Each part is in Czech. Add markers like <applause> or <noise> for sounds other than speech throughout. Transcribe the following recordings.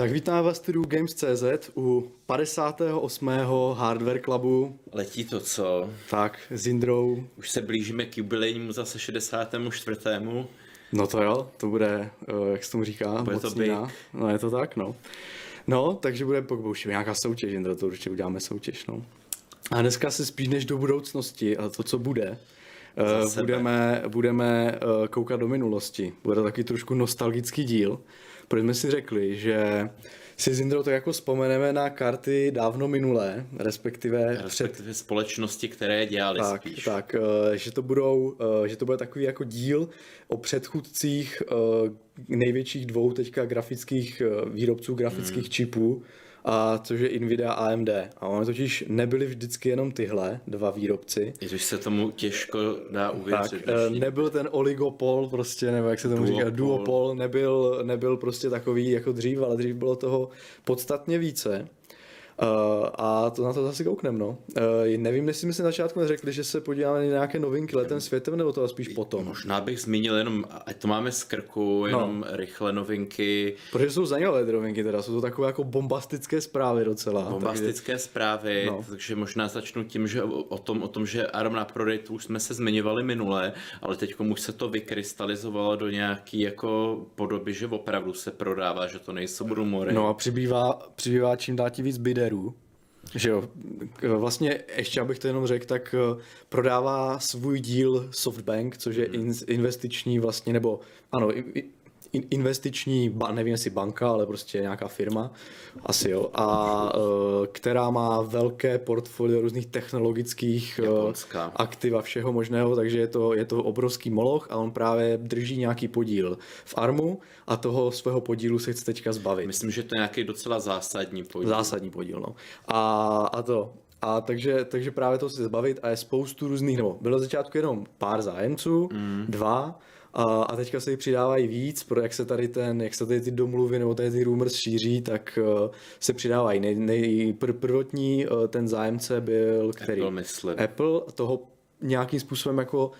Tak vítám vás studiu Games.cz u 58. Hardware Clubu. Letí to co? Tak, s Indrou. Už se blížíme k jubilejnímu zase 64. No to jo, to bude, eh, jak se tomu říká, Bude to mocnina. big. No je to tak, no. No, takže bude pokud nějaká soutěž, Indro, to určitě uděláme soutěž, no. A dneska se spíš než do budoucnosti a to, co bude, eh, sebe. budeme, budeme eh, koukat do minulosti. Bude to taky trošku nostalgický díl, protože jsme si řekli, že si s Indrou tak jako vzpomeneme na karty dávno minulé, respektive před Respektive společnosti, které dělali tak, spíš. tak, eh, že to budou, eh, že to bude takový jako díl o předchůdcích eh, největších dvou teďka grafických výrobců grafických Hmm. čipů, a což je Nvidia a AMD. A ono totiž nebyly vždycky jenom tyhle dva výrobci. I když se tomu těžko dá Tak, uvěřit. eh, dnešní- nebyl ten oligopol prostě, nebo jak se tomu říká, Duopol. duopol, nebyl, nebyl prostě takový jako dřív, ale dřív bylo toho podstatně více. Uh, a to na to zase koukneme, no. Uh, nevím, jestli jsme si na začátku neřekli, že se podíváme na nějaké novinky letem světem, nebo to spíš potom. Možná bych zmínil jenom, ať to máme z krku, jenom no. rychle novinky, Protože jsou zajímavé ty novinky, teda jsou to takové jako bombastické zprávy docela. bombastické zprávy, No. no. takže možná začnu tím, že o, tom, o tom, že Arom na prodej, to už jsme se zmiňovali minule, ale teď už se to vykrystalizovalo do nějaký jako podoby, že opravdu se prodává, že to nejsou rumory. Takže, no a přibývá, přibývá čím dál tím víc biderů. Že jo, vlastně ještě abych to jenom řekl, tak eh, prodává svůj díl SoftBank, což je in, investiční vlastně, nebo ano, investiční, nevím jestli banka, ale prostě nějaká firma, asi jo, a eh, která má velké portfolio různých technologických eh, Japonská. aktiv a všeho možného, takže je to, je to obrovský moloch a on právě drží nějaký podíl v ARMu a toho svého podílu se chce teďka zbavit. Myslím, že to je nějaký docela zásadní podíl. Zásadní podíl, no. A, a to. A takže, takže právě to se zbavit a je spoustu různých, nebo bylo začátku jenom pár zájemců, mm. dva, a, a teďka se jich přidávají víc, pro jak se tady ten, jak se tady ty domluvy nebo tady ty rumors šíří, tak uh, se přidávají. Nej, nej, pr, prvotní uh, ten zájemce byl, který? Apple, myslím. Apple toho nějakým způsobem jako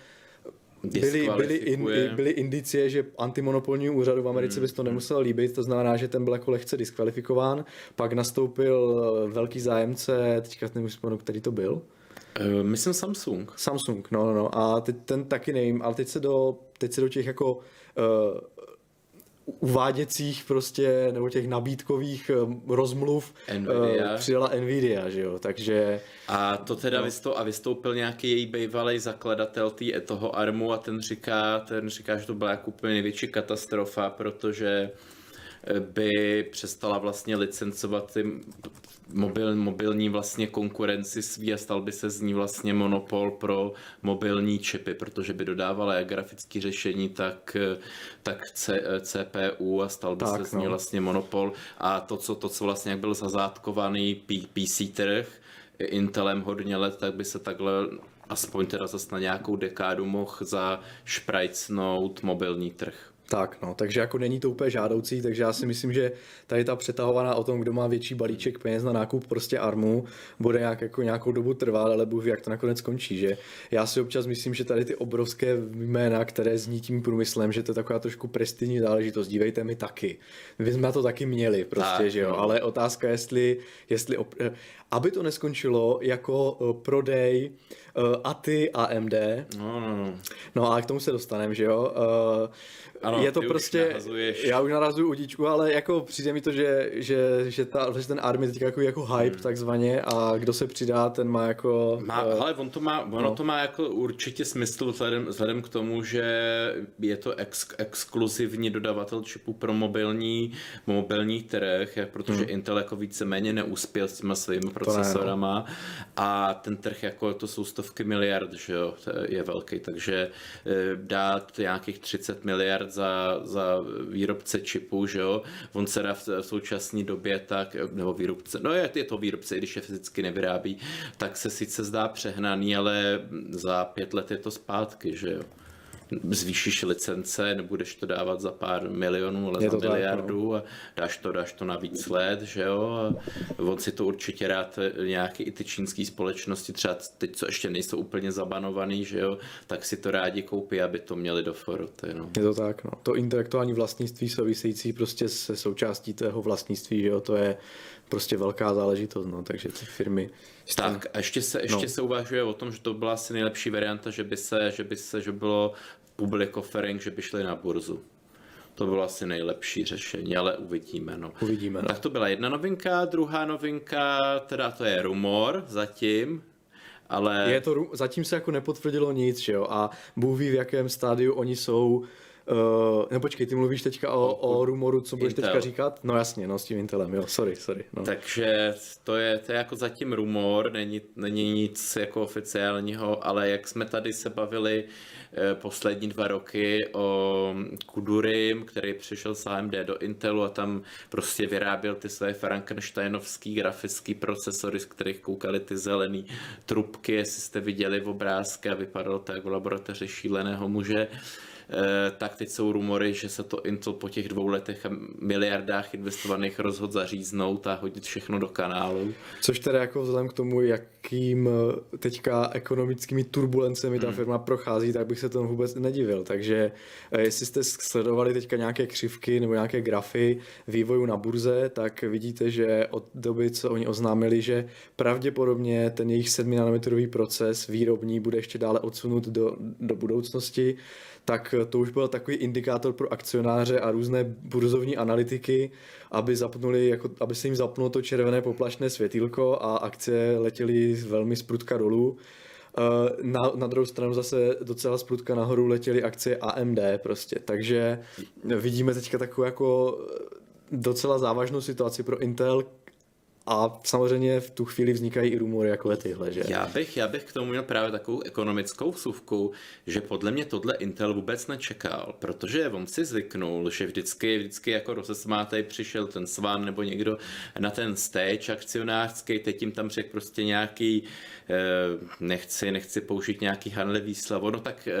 byly, byly, in, byly indicie, že antimonopolnímu úřadu v Americe Hmm, by to nemuselo líbit, to znamená, že ten byl jako lehce diskvalifikován, pak nastoupil eh, velký zájemce, teďka nevím, vzpomenu, který to byl, Uh, myslím Samsung. Samsung, no, no, no, a teď ten taky nevím, ale teď se do, teď se do těch jako uh, uváděcích prostě, nebo těch nabídkových eh, rozmluv Nvidia. eh, přidala Nvidia, že jo, takže A to teda no. vystou, a vystoupil nějaký její bývalý zakladatel tý, toho armu a ten říká, ten říká, že to byla jako úplně největší katastrofa, protože eh, by přestala vlastně licencovat ty mobil, mobilní vlastně konkurenci svý a stal by se z ní vlastně monopol pro mobilní čipy, protože by dodávala jak grafické řešení, tak, tak C, CPU a stal by Tak, se z ní no. vlastně monopol a to, co, to, co vlastně jak byl zazátkovaný PC trh, Intelem hodně let, tak by se takhle aspoň teda zase na nějakou dekádu mohl zašprajcnout mobilní trh. Tak, no, takže jako není to úplně žádoucí, takže já si myslím, že tady ta přetahovaná o tom, kdo má větší balíček peněz na nákup prostě armu, bude nějak, jako nějakou dobu trvat, ale Bůh jak to nakonec skončí, že? Já si občas myslím, že tady ty obrovské jména, které zní tím průmyslem, že to je taková trošku prestižní záležitost, dívejte mi taky. My jsme to taky měli prostě, Tak, že jo, no. ale otázka, jestli, jestli op... eh, aby to neskončilo jako eh, prodej eh, ATI AMD, No, no, no. No a k tomu se dostaneme, že jo. Uh, Ano, je to už prostě, nahazuješ. já už narazuju udíčku, ale jako přijde mi to, že, že, že, ta, že ten Army je teď jako, jako hype Hmm. takzvaně a kdo se přidá, ten má jako... Má, eh, ale on to má, ono no. to má jako určitě smysl vzhledem, vzhledem k tomu, že je to ex, exkluzivní dodavatel čipů pro mobilní, mobilní trh, protože hmm. Intel jako víceméně neuspěl s těma svými procesorama. A ten trh jako to jsou stovky miliard, že jo, je velký, takže eh, dát nějakých 30 miliard za, za výrobce čipů, že jo, on se dá v, v současné době tak, nebo výrobce, no je, je to výrobce, i když je fyzicky nevyrábí, tak se sice zdá přehnaný, ale za pět let je to zpátky, že jo. Zvýšíš licence, nebudeš to dávat za pár milionů, ale Je za tak, no. miliardu a dáš to, dáš to na víc let, že jo. A on si to určitě rád eh, nějaký i ty čínské společnosti, třeba teď, co ještě nejsou úplně zabanovaný, že jo, tak si to rádi koupí, aby to měli do foroty, no. Je to tak, no. To intelektuální vlastnictví související prostě se součástí tého vlastnictví, že jo, to je prostě velká záležitost, no, takže ty firmy... Tak a ještě se, ještě no. se uvažuje o tom, že to byla asi nejlepší varianta, že by se, že by se, že bylo public offering, že by šli na burzu. To bylo asi nejlepší řešení, ale uvidíme. No. Uvidíme, no. Tak to byla jedna novinka, druhá novinka, teda to je rumor zatím, ale Je to, zatím se jako nepotvrdilo nic, že jo, a Bůh ví, v jakém stádiu oni jsou, Uh, no počkej, ty mluvíš teďka o, o rumoru, co budeš Intel. teďka říkat? No jasně, no s tím Intelem, jo, sorry, sorry. No. Takže to je, to je jako zatím rumor, není, není nic jako oficiálního, ale jak jsme tady se bavili poslední dva roky o Kudurim, který přišel z AMD do Intelu a tam prostě vyráběl ty své Frankensteinovský grafický procesory, z kterých koukaly ty zelený trubky, jestli jste viděli v obrázky a vypadalo to jako laboratoře šíleného muže. Eh, tak teď jsou rumory, že se to Intel po těch dvou letech a miliardách investovaných rozhod zaříznout a hodit všechno do kanálu. Což teda jako vzhledem k tomu, jakým eh, teďka ekonomickými turbulencemi ta firma prochází, tak bych se tomu vůbec nedivil. Takže eh, jestli jste sledovali teďka nějaké křivky nebo nějaké grafy vývoju na burze, tak vidíte, že od doby, co oni oznámili, že pravděpodobně ten jejich 7 nanometrový proces výrobní bude ještě dále odsunut do, do budoucnosti, tak to už byl takový indikátor pro akcionáře a různé burzovní analytiky, aby, zapnuli, jako, aby se jim zapnulo to červené poplašné světýlko a akcie letěly velmi sprutka dolů. Eh, Na, na druhou stranu zase docela sprutka nahoru letěly akcie AMD prostě, takže vidíme teďka takovou jako docela závažnou situaci pro Intel a samozřejmě v tu chvíli vznikají i rumory jako tyhle, že? Já bych, já bych k tomu měl právě takovou ekonomickou vsuvku, že podle mě tohle Intel vůbec nečekal, protože on si zvyknul, že vždycky, vždycky jako rozesmátej přišel ten Svan nebo někdo na ten stage akcionářský, teď jim tam řekl prostě nějaký, nechci, nechci použít nějaký hanlivý slovo, no tak eh,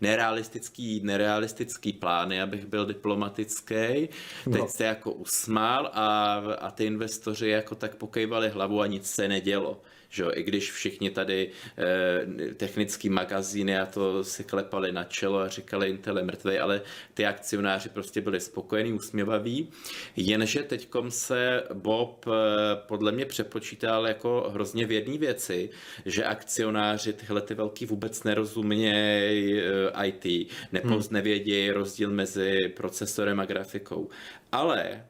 nerealistický, nerealistický plány, abych byl diplomatický. Teď No. se jako usmál a, a ty investoři jako tak pokejvali hlavu a nic se nedělo. Že jo, i když všichni tady eh, technický magazíny a to si klepali na čelo a říkali Intel je mrtvej, ale ty akcionáři prostě byli spokojení, usměvaví. Jenže teďkom se Bob eh, podle mě přepočítal jako hrozně v jedné věci, že akcionáři tyhle ty velký vůbec nerozumějí eh, IT, nepoz, hmm. nevědějí rozdíl mezi procesorem a grafikou. Ale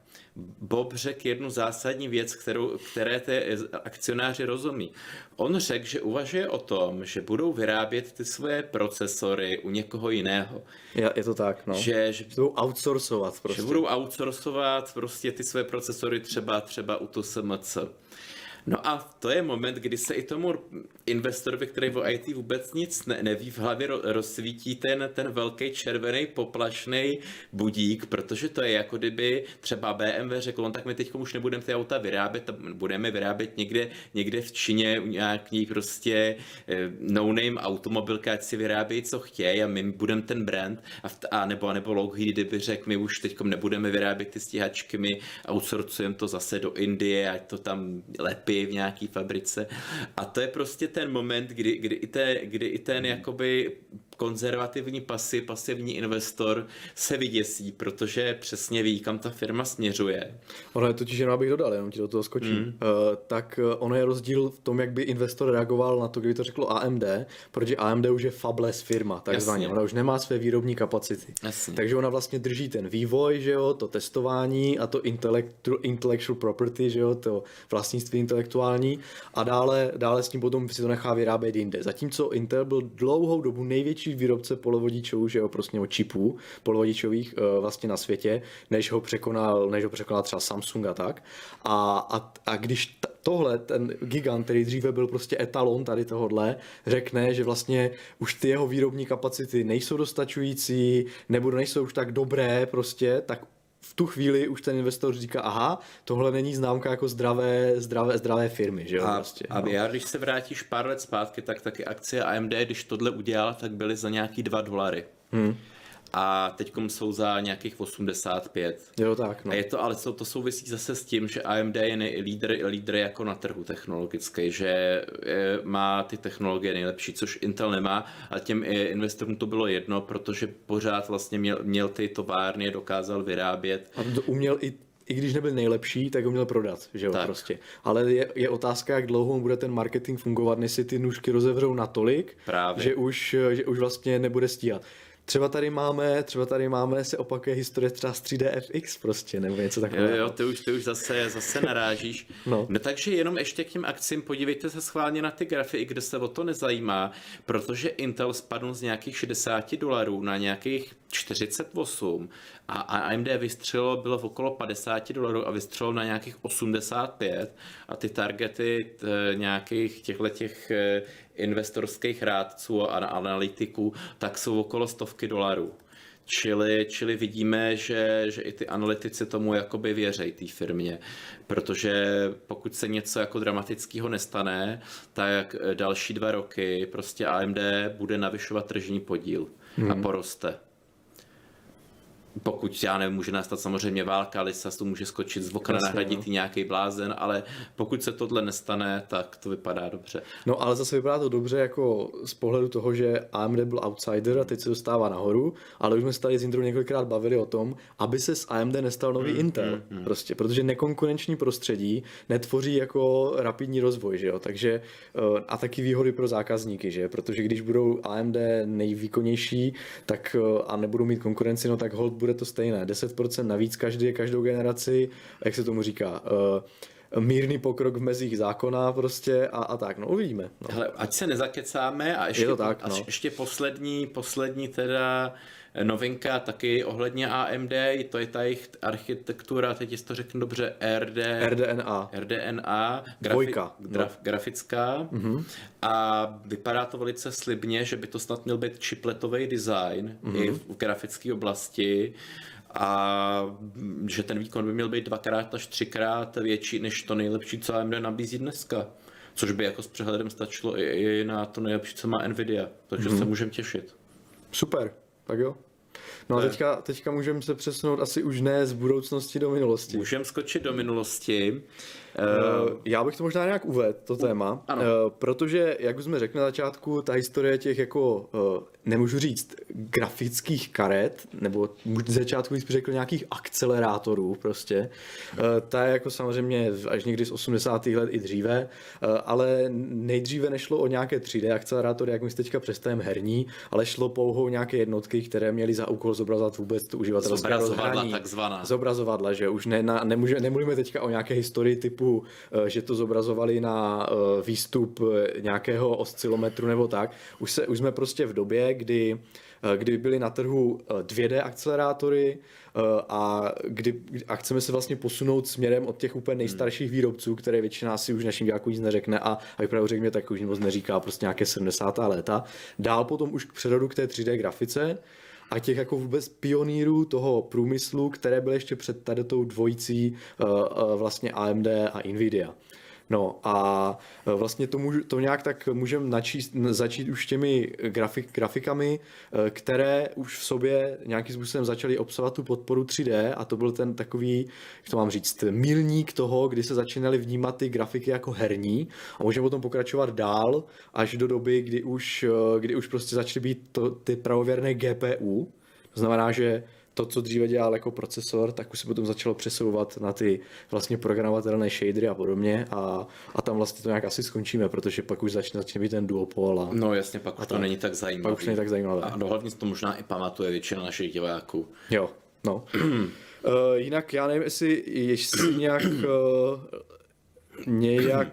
Bob řekl jednu zásadní věc, kterou, které ty akcionáři rozumí. On řekl, že uvažuje o tom, že budou vyrábět ty svoje procesory u někoho jiného. Je, je to tak, no. Že, že, Budou outsourcovat prostě. že budou outsourcovat prostě ty své procesory třeba, třeba u to SMC. No a to je moment, kdy se i tomu investorovi, který o IT vůbec nic ne, neví, v hlavě ro, rozsvítí ten, ten velký červený poplašný budík, protože to je jako kdyby třeba BMW řekl, no tak my teď už nebudeme ty auta vyrábět, budeme vyrábět někde, někde v Číně nějaký prostě eh, no-name automobilka, ať si vyrábějí, co chtějí a my budeme ten brand a, v, a nebo, nebo Lockheed, kdyby řekl, my už teď nebudeme vyrábět ty stíhačky, my outsourcujeme to zase do Indie, ať to tam lepí v nějaký fabrice. A to je prostě ten moment, kdy, kdy, i, te, kdy i ten jakoby konzervativní pasy, pasivní investor se vyděsí, protože přesně ví, kam ta firma směřuje. Ono je totiž jenom, abych dodal, jenom ti do toho skočím. Mm. Uh, tak uh, ono je rozdíl v tom, jak by investor reagoval na to, kdyby to řeklo AMD, protože AMD už je fabless firma, takzvaně. Jasně. Ona už nemá své výrobní kapacity. Jasně. Takže ona vlastně drží ten vývoj, že jo, to testování a to intellectu- intellectual property, že jo, to vlastnictví intelektuální a dále, dále s tím potom si to nechá vyrábět jinde. Zatímco Intel byl dlouhou dobu největší výrobce polovodičů, že jo, prostě čipů polovodičových uh, vlastně na světě, než ho překonal, než ho překonal třeba Samsung a tak. A, a, a když t- tohle, ten gigant, který dříve byl prostě etalon tady tohodle, řekne, že vlastně už ty jeho výrobní kapacity nejsou dostačující, nebo nejsou už tak dobré prostě, tak v tu chvíli už ten investor říká, aha, tohle není známka jako zdravé, zdravé, zdravé firmy, že jo, A, prostě. a no. já, když se vrátíš pár let zpátky, tak taky akcie AMD, když tohle udělala, tak byly za nějaký 2 dolary. Hmm. A teď jsou za nějakých 85. Jo, tak, no. A je to, ale to, to souvisí zase s tím, že AMD je nej, lídr, lídr jako na trhu technologický, že je, má ty technologie nejlepší, což Intel nemá, a těm investorům to bylo jedno, protože pořád vlastně měl, měl ty továrny, dokázal vyrábět. A to uměl i i když nebyl nejlepší, tak ho měl prodat, že jo, tak. prostě. Ale je, je otázka, jak dlouho bude ten marketing fungovat, než si ty nůžky rozevřou natolik, Právě. že už, že už vlastně nebude stíhat. Třeba tady máme, třeba tady máme, se opakuje historie třeba z 3DFX prostě, nebo něco takového. Jo, jo, ty už, ty už zase, zase narážíš. no. no. takže jenom ještě k těm akcím podívejte se schválně na ty grafy, kde se o to nezajímá, protože Intel spadl z nějakých 60 dolarů na nějakých 48 a AMD vystřelilo, bylo v okolo 50 dolarů a vystřelilo na nějakých 85 a ty targety t, nějakých těchto těch eh, investorských rádců a analytiků tak jsou okolo stovky dolarů. Čili, čili vidíme, že, že i ty analytici tomu jakoby věřejí té firmě, protože pokud se něco jako dramatického nestane, tak další dva roky prostě AMD bude navyšovat tržní podíl hmm. a poroste pokud já nevím, může nastat samozřejmě válka, Lisas tu může skočit z okna, nahradit no. nějaký blázen, ale pokud se tohle nestane, tak to vypadá dobře. No ale zase vypadá to dobře jako z pohledu toho, že AMD byl outsider a teď se dostává nahoru, ale už jsme se tady s Indrou několikrát bavili o tom, aby se z AMD nestal nový mm, Intel, mm, mm. prostě, protože nekonkurenční prostředí netvoří jako rapidní rozvoj, že jo, takže eh, a taky výhody pro zákazníky, že, protože když budou AMD nejvýkonnější, tak eh, a nebudou mít konkurenci, no tak hold bude to stejné. 10% navíc každý, každou generaci, jak se tomu říká, uh, mírný pokrok v mezích zákona prostě a, a tak, no uvidíme. No. Hele, ať se nezakecáme a ještě, Je to tak, no. ještě poslední, poslední teda novinka taky ohledně AMD, to je ta jejich architektura, teď to řeknu dobře, RD, RDNA. RDNA, grafi, graf, grafická mm-hmm. a vypadá to velice slibně, že by to snad měl být chipletový design mm-hmm. i v grafické oblasti a že ten výkon by měl být dvakrát až třikrát větší než to nejlepší, co AMD nabízí dneska. Což by jako s přehledem stačilo i, i na to nejlepší, co má Nvidia. Takže mm-hmm. se můžeme těšit. Super, tak jo. No a teďka, teďka můžeme se přesunout asi už ne z budoucnosti do minulosti. Můžeme skočit do minulosti. Uh, já bych to možná nějak uvedl, to téma, ano. Uh, protože, jak už jsme řekli na začátku, ta historie těch jako, uh, nemůžu říct, grafických karet, nebo z začátku bych řekl nějakých akcelerátorů prostě, ta je jako samozřejmě až někdy z 80. let i dříve, ale nejdříve nešlo o nějaké 3D akcelerátory, jak my teďka představíme herní, ale šlo pouhou nějaké jednotky, které měly za úkol zobrazovat vůbec to uživatelské rozhraní. takzvaná. Zobrazovadla, že už ne, na, nemůže, nemluvíme teďka o nějaké historii typu Eh, že to zobrazovali na eh, výstup eh, nějakého oscilometru nebo tak. Už, se, už jsme prostě v době, kdy kdy byly na trhu 2D akcelerátory a, kdy, a chceme se vlastně posunout směrem od těch úplně nejstarších výrobců, které většina si už našim divákům nic neřekne a, a vypravdu řekně, tak už moc neříká prostě nějaké 70. léta. Dál potom už k přerodu k té 3D grafice, a těch jako vůbec pionýrů toho průmyslu, které byly ještě před tady tou dvojicí uh, uh, vlastně AMD a Nvidia. No a e, vlastně to, můžu, to nějak tak můžeme začít už těmi grafik, grafikami, e, které už v sobě nějakým způsobem začaly obsahovat tu podporu 3D a to byl ten takový, jak to mám říct, milník toho, kdy se začínaly vnímat ty grafiky jako herní a můžeme potom pokračovat dál až do doby, kdy už, e, kdy už prostě začaly být to, ty pravověrné GPU, to znamená, že to, co dříve dělal jako procesor, tak už se potom začalo přesouvat na ty vlastně programovatelné shadery a podobně a, a tam vlastně to nějak asi skončíme, protože pak už začne, začne být ten duopol. A, no jasně, pak už to tak, není tak zajímavé. Pak už není tak zajímavé. A hlavně to možná i pamatuje většina našich diváků. Jo, no. uh, <clears throat> jinak já nevím, jestli jestli nějak uh, nějak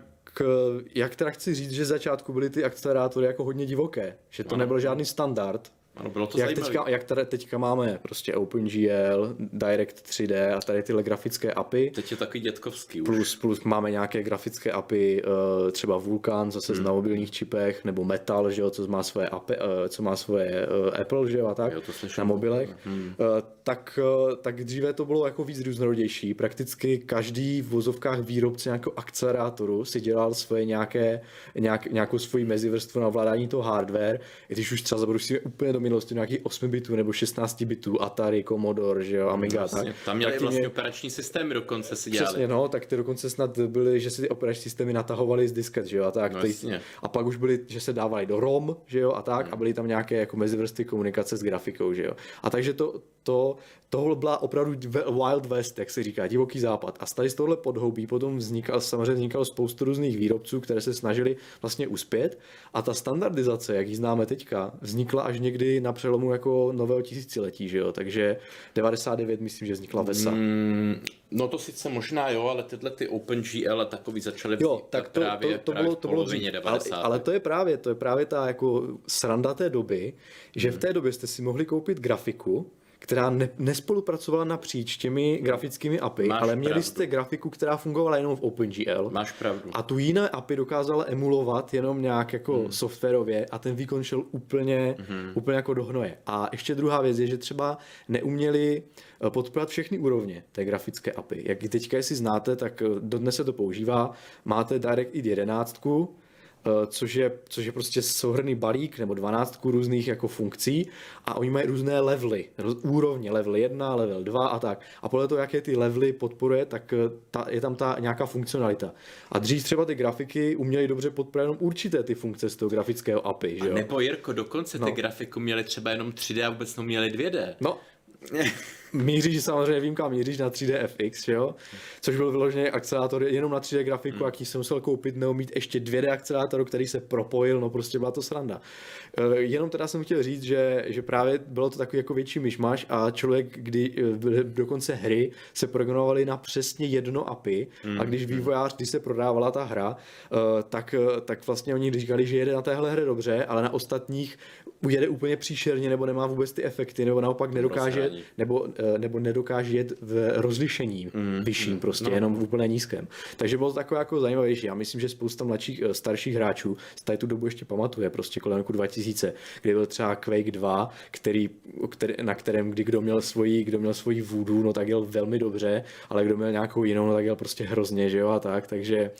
jak teda chci říct, že začátku byly ty akcelerátory jako hodně divoké, že to nebyl žádný standard, ano, bylo to jak teďka, jak tady teďka máme prostě OpenGL, Direct 3D a tady tyhle grafické API. Teď je takový dětkovský už. Plus, plus máme nějaké grafické API, uh, třeba Vulkan zase hmm. na mobilních čipech, nebo Metal, že jo, co má svoje API, uh, co má svoje uh, Apple, že jo, a tak, jo, to na mobilech. Hmm. Tak, tak dříve to bylo jako víc různorodější. Prakticky každý v vozovkách výrobce nějakého akcelerátoru si dělal svoje nějaké, nějak, nějakou svoji mezivrstvu na ovládání toho hardware, i když už třeba zabudu si úplně do minulosti nějakých 8 bitů nebo 16 bitů, Atari, Commodore, že jo, Amiga, Vlastně, tak. tam měli vlastně mě- operační systémy dokonce si dělali. Přesně, no, tak ty dokonce snad byly, že si ty operační systémy natahovaly z disket, že jo, a tak. No, jasně. a pak už byly, že se dávali do ROM, že jo, a tak, Hmm. a byly tam nějaké jako mezivrstvy komunikace s grafikou, že jo. A takže to, to, tohle byla opravdu Wild West, jak se říká, divoký západ. A tady z tohle podhoubí potom vznikal, samozřejmě vznikalo spoustu různých výrobců, které se snažili vlastně uspět. A ta standardizace, jak ji známe teďka, vznikla až někdy na přelomu jako nového tisíciletí, že jo. Takže 99 myslím, že vznikla VESA. Mm, no to sice možná jo, ale tyhle ty OpenGL a takový začaly Jo, tak to, právě, to, to, právě bylo, v to bylo dřív. Ale, 90. ale to je právě, to je právě ta jako sranda té doby, že v té době jste si mohli koupit grafiku, která ne, nespolupracovala napříč těmi grafickými API, Máš ale měli pravdu. jste grafiku, která fungovala jenom v OpenGL. Máš pravdu. A tu jiné API dokázala emulovat jenom nějak jako hmm. softwarově a ten výkon šel úplně, hmm. úplně jako do hnoje. A ještě druhá věc je, že třeba neuměli eh, podporovat všechny úrovně té grafické API. Jak teďka, jestli znáte, tak eh, dodnes se to používá. Máte DirectX 11, eh, což je, což je prostě souhrný balík nebo 12 různých jako funkcí a oni mají různé levely, úrovně, level 1, level 2 a tak. A podle toho, jaké ty levely podporuje, tak eh, ta, je tam ta nějaká funkcionalita. A dřív třeba ty grafiky uměly dobře podporovat jenom určité ty funkce z toho grafického API, že A jo? nebo Jirko, dokonce ty No. grafiku měli třeba jenom 3D a vůbec neměli 2D. No, <laughs> míříš samozřejmě, vím kam míříš na 3D FX, že jo? Což byl vyložený akcelátor jenom na 3D grafiku, hmm. jaký jsem musel koupit, nebo mít ještě 2D akcelátor, který se propojil, no prostě byla to sranda. Eh, Jenom teda jsem chtěl říct, že, že právě bylo to takový jako větší myšmaš a člověk, kdy eh, dokonce hry se programovaly na přesně jedno API a když vývojář, když se prodávala ta hra, eh, tak, tak vlastně oni říkali, že jede na téhle hře dobře, ale na ostatních jede úplně příšerně nebo nemá vůbec ty efekty, nebo naopak nedokáže, nebo, nebo nedokáže jet v rozlišení mm, vyšším, prostě no. jenom v úplně nízkém. Takže bylo to takové jako zajímavější. Já myslím, že spousta mladších, eh, starších hráčů z tady tu dobu ještě pamatuje, prostě kolem roku 2000, kdy byl třeba Quake 2, který, který, na kterém kdy kdo měl svoji, kdo měl svoji vůdu, no tak jel velmi dobře, ale kdo měl nějakou jinou, no tak jel prostě hrozně, že jo, a tak, takže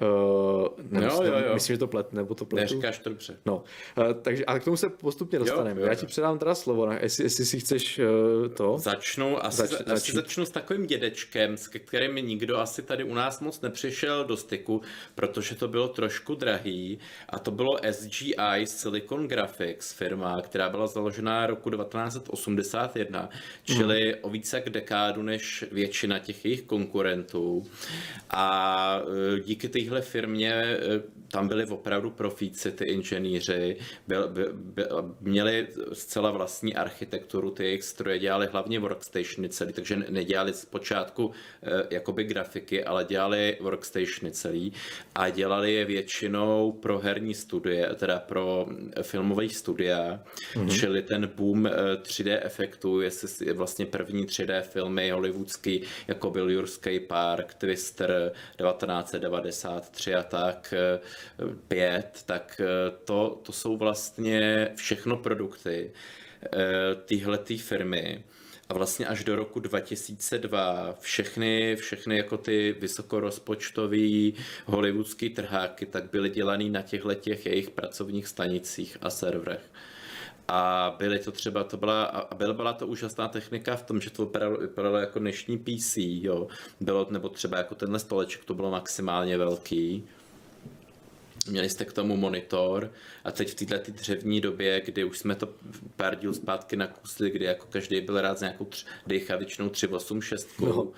Uh, Jo, jo, jo. Myslím, že to plet, nebo to pletu. Neříkáš to dobře. No, eh, takže ale k tomu se postupně dostaneme. Já ti předám teda slovo, ne? jestli, jestli si chceš uh, to. Začnu, asi, Zač- Zač, asi začnu s takovým dědečkem, s kterým nikdo asi tady u nás moc nepřišel do styku, protože to bylo trošku drahý a to bylo SGI Silicon Graphics, firma, která byla založena roku 1981, čili o více jak dekádu než většina těch jejich konkurentů. A díky téhle firmě e, tam byli opravdu profíci, ty inženýři, byl, by, by, měli zcela vlastní architekturu, ty jejich stroje dělali hlavně workstationy celý, takže ne- nedělali zpočátku eh, jakoby grafiky, ale dělali workstationy celý a dělali je většinou pro herní studie, teda pro eh, filmové studia, mm-hmm. čili ten boom eh, 3D efektů, jestli vlastně první 3D filmy hollywoodský, jako byl Jurský park, Twister 1993 a tak, eh, pět, tak eh, to, to jsou vlastně všechno produkty tyhle firmy. A vlastně až do roku 2002 všechny, všechny jako ty vysokorozpočtový hollywoodský trháky tak byly dělaný na těchto těch jejich pracovních stanicích a serverech. A byly to třeba, to byla, a byla, byla to úžasná technika v tom, že to vypadalo, vypadalo jako dnešní PC, jo. Bylo, nebo třeba jako tenhle stoleček, to bylo maximálně velký. Měli jste k tomu monitor a teď v této dřevní době, kdy už jsme to pár díl zpátky nakusli, kdy jako každý byl rád s nějakou tř, dechavičnou 386, no.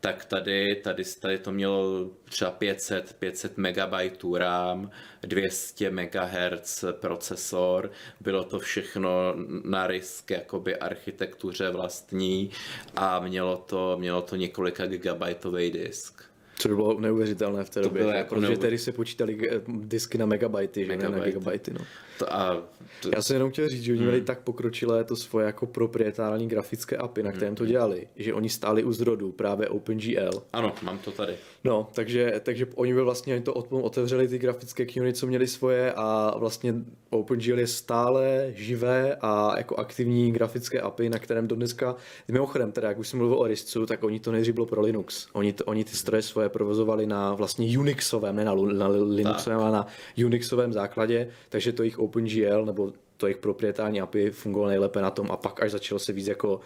Tak tady, tady, tady to mělo třeba 500, 500 MB RAM, 200 MHz procesor, bylo to všechno na risk jakoby architektuře vlastní a mělo to, mělo to několika gigabajtový disk. Což bylo neuvěřitelné v té době, bylo jako protože neuvěř- tehdy se počítali eh, disky na megabajty, že ne na gigabajty. No. To a, to, Já jsem jenom chtěl říct, že Hmm. oni měli tak pokročilé to svoje jako proprietární grafické API, na kterém to Hmm. dělali, že oni stáli u zrodu právě OpenGL. ano, mám to tady. No, takže, takže oni by vlastně oni to otevřeli ty grafické knihovny, co měli svoje a vlastně OpenGL je stále živé a jako aktivní grafické API, na kterém do dneska, mimochodem teda, jak už jsem mluvil o RISCu, tak oni to nejdřív bylo pro Linux. Oni, to, oni ty stroje svoje provozovali na vlastně Unixovém, ne na, na Linuxovém, ale na Unixovém základě, takže to jich OpenGL nebo to jejich proprietární API fungovalo nejlépe na tom a pak až začalo se víc jako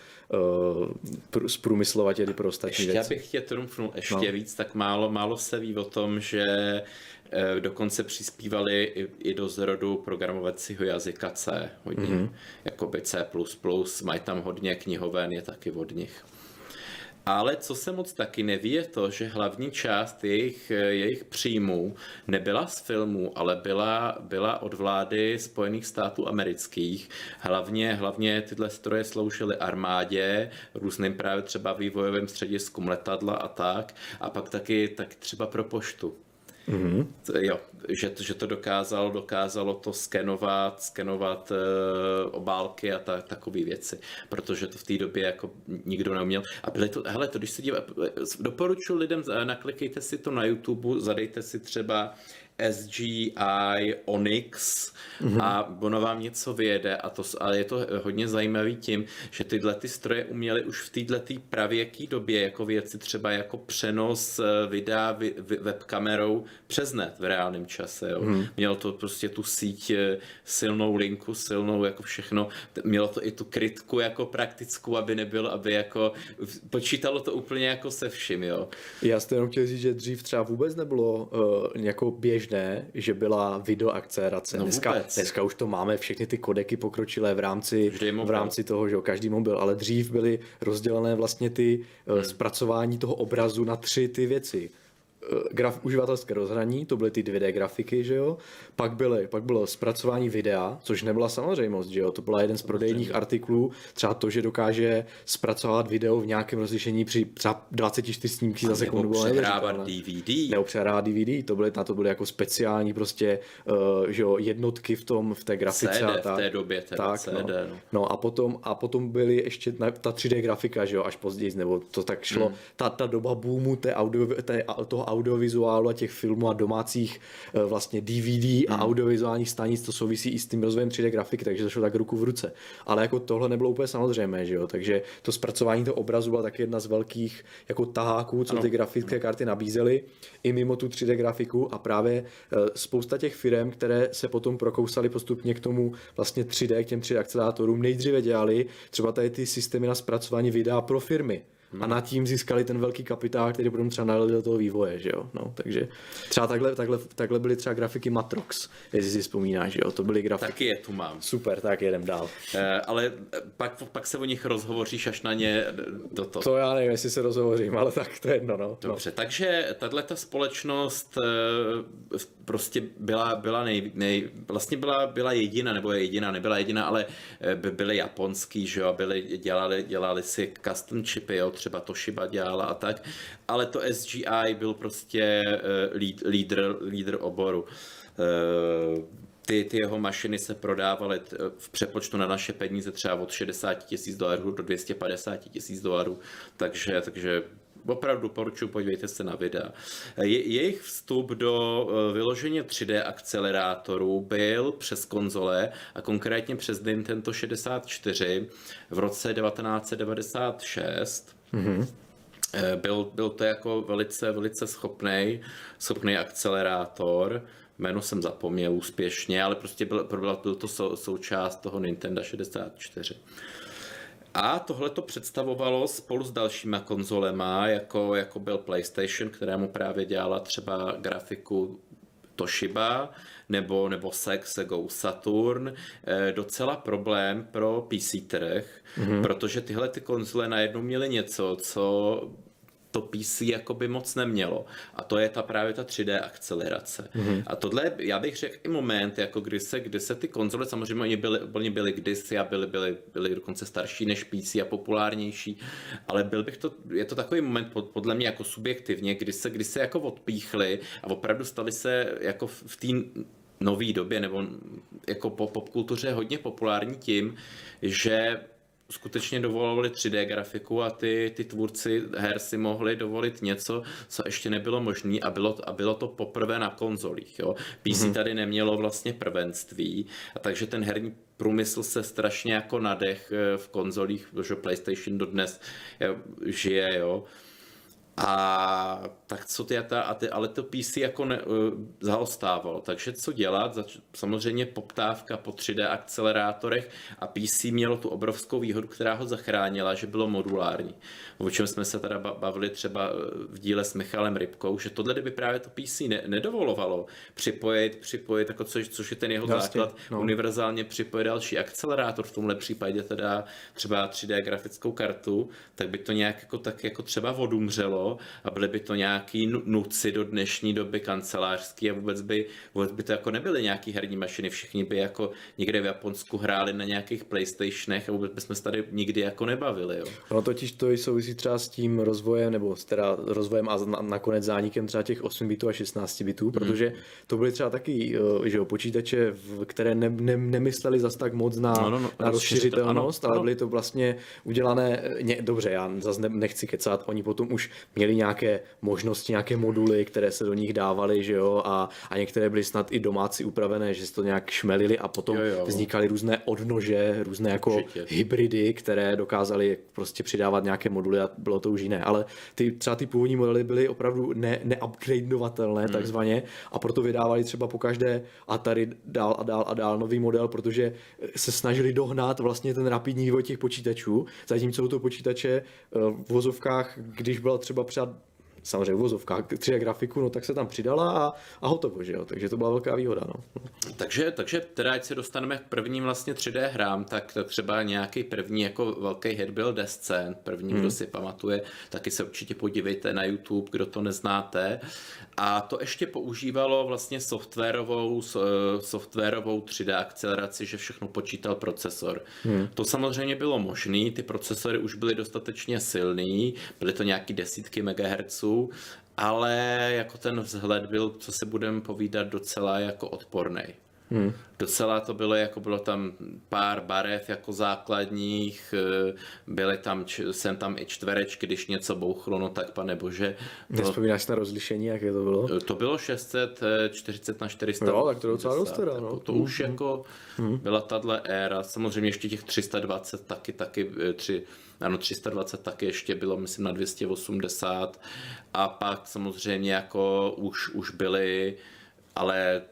uh, zprůmyslovat tedy pro ostatní ještě věci. abych tě trumfnul ještě no. víc, tak málo, málo se ví o tom, že eh, dokonce přispívali i, i do zrodu programovacího jazyka C hodně, mm-hmm. jako by C++, mají tam hodně knihoven, je taky od nich. Ale co se moc taky neví, je to, že hlavní část jejich, jejich příjmů nebyla z filmů, ale byla, byla od vlády Spojených států amerických. Hlavně, hlavně tyhle stroje sloužily armádě, různým právě třeba vývojovým střediskům letadla a tak. A pak taky tak třeba pro poštu. Mm-hmm. Jo, že, že to dokázalo, dokázalo to skenovat, skenovat uh, obálky a ta, takové věci, protože to v té době jako nikdo neuměl. A byly to, hele, to když se dívá, doporučuji lidem, naklikejte si to na YouTube, zadejte si třeba SGI Onyx mm-hmm. a ono vám něco vyjede a to, ale je to hodně zajímavý tím, že tyhle ty stroje uměly už v této pravěké době jako věci třeba jako přenos eh, videa webkamerou přes net v reálném čase. Jo. Mm-hmm. Mělo to prostě tu síť, eh, silnou linku, silnou jako všechno. Mělo to i tu krytku jako praktickou, aby nebylo, aby jako počítalo to úplně jako se vším. Jo. Já jste jenom chtěl říct, že dřív třeba vůbec nebylo uh, jako běžné běžné, že byla videoakcelerace. No dneska, dneska už to máme všechny ty kodeky pokročilé v rámci, v rámci toho, že jo, každý mobil, ale dřív byly rozdělené vlastně ty eh, hmm. zpracování toho obrazu na tři ty věci graf, uživatelské rozhraní, to byly ty 2D grafiky, že jo. Pak, byly, pak bylo zpracování videa, což nebyla samozřejmost, že jo. To byla jeden z prodejních artiklů, třeba to, že dokáže zpracovat video v nějakém rozlišení při třeba 24 snímky za sekundu. Nebo přehrávat DVD. Nebo přehrávat DVD, to byly, na to byly jako speciální prostě uh, že jo, jednotky v tom, v té grafice. CD a tak. v té době, teda tak, CD, no. no. no. a potom, a potom byly ještě ta 3D grafika, že jo, až později, nebo to tak šlo. Hmm. Ta, ta doba boomu té audio, té, toho audiovizuálu a těch filmů a domácích eh, vlastně DVD a hmm. audiovizuálních stanic, to souvisí i s tím rozvojem 3D grafiky, takže to šlo tak ruku v ruce. Ale jako tohle nebylo úplně samozřejmé, že jo? takže to zpracování toho obrazu byla taky jedna z velkých jako taháků, co ano. ty grafické karty nabízely, i mimo tu 3D grafiku a právě eh, spousta těch firm, které se potom prokousaly postupně k tomu vlastně 3D, k těm 3D akcelerátorům, nejdříve dělali třeba tady ty systémy na zpracování videa pro firmy a nad tím získali ten velký kapitál, který potom třeba nalili do toho vývoje, že jo. No, takže třeba takhle, takhle, takhle byly třeba grafiky Matrox, jestli si vzpomínáš, že jo, to byly grafiky. Taky je tu mám. Super, tak jedem dál. E, ale pak, pak se o nich rozhovoříš až na ně do toho. To já nevím, jestli se rozhovořím, ale tak to je jedno, no. Dobře, no. takže tahle ta společnost prostě byla, byla nej, nej, vlastně byla, byla jediná, nebo je jediná, nebyla jediná, ale by byly japonský, že jo, byly, dělali, dělali si custom chipy, jo, třeba Toshiba dělala a tak, ale to SGI byl prostě uh, lídr, lídr oboru. Uh, ty, ty jeho mašiny se prodávaly v přepočtu na naše peníze třeba od 60 tisíc dolarů do 250 tisíc dolarů, takže, takže opravdu poručuji, podívejte se na videa. Je, jejich vstup do vyloženě 3D akcelerátorů byl přes konzole a konkrétně přes Nintendo 64 v roce 1996 Mm-hmm. Byl, byl to jako velice, velice schopný, schopný akcelerátor, jméno jsem zapomněl úspěšně, ale prostě byl, byl, byl to sou, součást toho Nintendo 64. A tohle to představovalo spolu s dalšíma konzolema, jako, jako byl PlayStation, kterému právě dělala třeba grafiku Toshiba, nebo, nebo Sex, Sega Saturn, eh, docela problém pro PC trh, mm-hmm. protože tyhle ty konzole najednou měly něco, co to PC jakoby moc nemělo. A to je ta právě ta 3D akcelerace. Mm-hmm. A tohle, já bych řekl i moment, jako kdy se, kdy se ty konzole, samozřejmě oni byly, oni byly kdysi a byly, byly, byly dokonce starší než PC a populárnější, ale byl bych to, je to takový moment pod, podle mě jako subjektivně, kdy se, kdy se jako odpíchli a opravdu stali se jako v té nové době nebo jako po popkultuře hodně populární tím, že skutečně dovolovali 3D grafiku a ty, ty tvůrci her si mohli dovolit něco, co ještě nebylo možné a bylo, a bylo to poprvé na konzolích. Jo. PC mm-hmm. tady nemělo vlastně prvenství, a takže ten herní průmysl se strašně jako nadech eh, v konzolích, protože PlayStation dodnes žije, jo. A tak co ty, a ta, a ty ale to PC jako ne, uh, zaostávalo. Takže co dělat? Zač, samozřejmě poptávka po 3D akcelerátorech a PC mělo tu obrovskou výhodu, která ho zachránila, že bylo modulární. O čem jsme se teda bavili třeba eh, v díle s Michalem Rybkou, že tohle by právě to PC ne, nedovolovalo připojit, připojit, jako což, což je ten jeho Jasně, základ, no. univerzálně připojit další akcelerátor, v tomhle případě teda třeba 3D grafickou kartu, tak by to nějak jako, tak jako třeba odumřelo a byly by to nějaký nuci do dnešní doby kancelářský a vůbec by, vůbec by to jako nebyly nějaký herní mašiny, všichni by jako někde v Japonsku hráli na nějakých PlayStationech a vůbec bychom se tady nikdy jako nebavili. Jo. No totiž to souvisí třeba s tím rozvojem, nebo teda rozvojem a nakonec zánikem třeba těch 8 bitů a 16 bitů, hmm. protože to byly třeba taky eh, že jo, počítače, které ne, ne, nemysleli zas tak moc na, no, no, no, na rozšiřitelnost, ano, ale byly to vlastně udělané, ně, dobře, já zase nechci kecat, oni potom už měli nějaké možnosti, nějaké moduly, které se do nich dávaly, že jo, a, a některé byly snad i domácí upravené, že se to nějak šmelili a potom jo, jo. vznikaly různé odnože, různé jako Určitě. hybridy, které dokázaly prostě přidávat nějaké moduly a bylo to už jiné. Ale ty, třeba ty původní modely byly opravdu ne, neupgradeovatelné hmm. takzvaně a proto vydávali třeba po každé Atari dál a dál a dál nový model, protože se snažili dohnat vlastně ten rapidní vývoj těch počítačů, zatímco to počítače eh, v vozovkách, když byla třeba třeba samozřejmě v vozovkách 3D grafiku, no tak se tam přidala a, a hotovo, že jo, takže to byla velká výhoda, no. Takže, takže teda, ať se dostaneme k prvním vlastně 3D hrám, tak třeba nějaký první jako velký hit byl Descent, první, hmm. kdo si pamatuje, taky se určitě podívejte na YouTube, kdo to neznáte. A to ještě používalo vlastně softwarovou, softwarovou 3D akceleraci, že všechno počítal procesor. Hmm. To samozřejmě bylo možné, ty procesory už byly dostatečně silný, byly to nějaký desítky megahertzů, ale jako ten vzhled byl, co se budeme povídat, docela jako odporný. Hmm. Docela to bylo, jako bylo tam pár barev jako základních, eh, byly tam, jsem tam i čtverečky, když něco bouchlo, no tak pane bože. To, Nespomínáš na rozlišení, jaké to bylo? Eh, to bylo 640 na 400. No, tak to docela dost teda, no. To už hmm. jako hmm. byla tahle éra, samozřejmě ještě těch 320 taky, taky eh, tři, ano, 320 taky ještě bylo, myslím, na 280 a pak samozřejmě jako už, už byly ale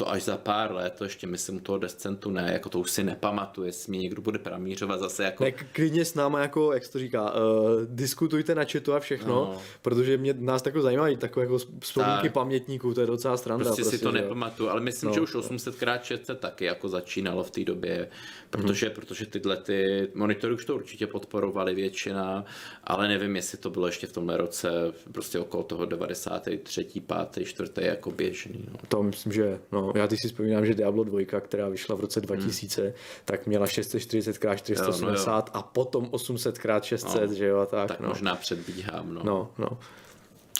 to až za pár let, to ještě myslím toho descentu ne, jako to už si nepamatuju, jestli mě někdo bude pramířovat zase jako... Ne, klidně s náma jako, jak se to říká, uh, diskutujte na chatu a všechno, no. protože mě nás tako zajímají takové jako vzpomínky tak. pamětníků, to je docela stranda. Prostě, prostě si to nepamatuju, ale myslím, no. že už 800 x 600 taky jako začínalo v té době, protože, hmm. protože tyhle ty monitory už to určitě podporovali většina, ale nevím, jestli to bylo ještě v tomhle roce, prostě okolo toho 93. 5. 4. jako běžný. No. To myslím, že no, já teď si vzpomínám, že Diablo 2, která vyšla v roce 2000, hmm. tak měla 640 x 480 jo, no jo. a potom 800 x 600, no, že jo, a tak. Tak no. možná předbíhám, no. No, no.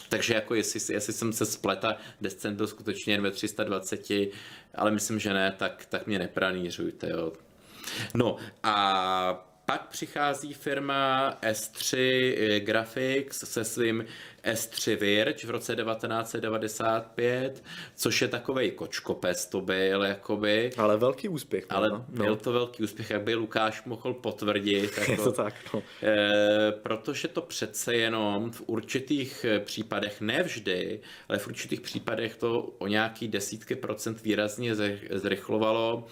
Takže jako jestli, jestli jsem se spleta Descent byl skutečně jen ve 320, ale myslím, že ne, tak, tak mě nepranířujte, jo. No a pak přichází firma S3 Graphics se svým S3 Virge v roce 1995, což je takovej kočkopes to byl, jakoby. Ale velký úspěch. Ale no. byl to velký úspěch, jak by Lukáš mohl potvrdit. Jako, <laughs> je to tak, no. e, protože to přece jenom v určitých případech, nevždy, ale v určitých případech to o nějaký desítky procent výrazně zrychlovalo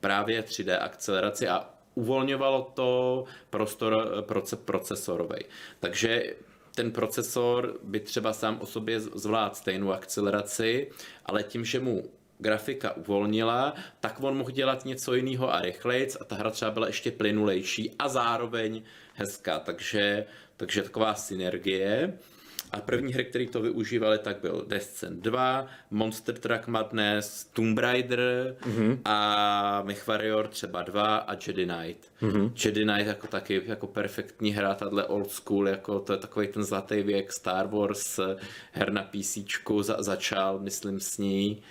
právě 3D akceleraci a uvolňovalo to prostor proce, procesorový. Takže ten procesor by třeba sám o sobě zvládl stejnou akceleraci, ale tím, že mu grafika uvolnila, tak on mohl dělat něco jiného a rychlejc a ta hra třeba byla ještě plynulejší a zároveň hezká, takže, takže taková synergie. A první hry, které to využívali, tak byl Descent 2, Monster Truck Madness, Tomb Raider mm-hmm. a MechWarrior třeba 2 a Jedi Knight. Mm-hmm. Jedi Knight jako taky jako perfektní hra, tahle old school, jako to je takový ten zlatý věk Star Wars, her na PC za, začal, myslím s ní.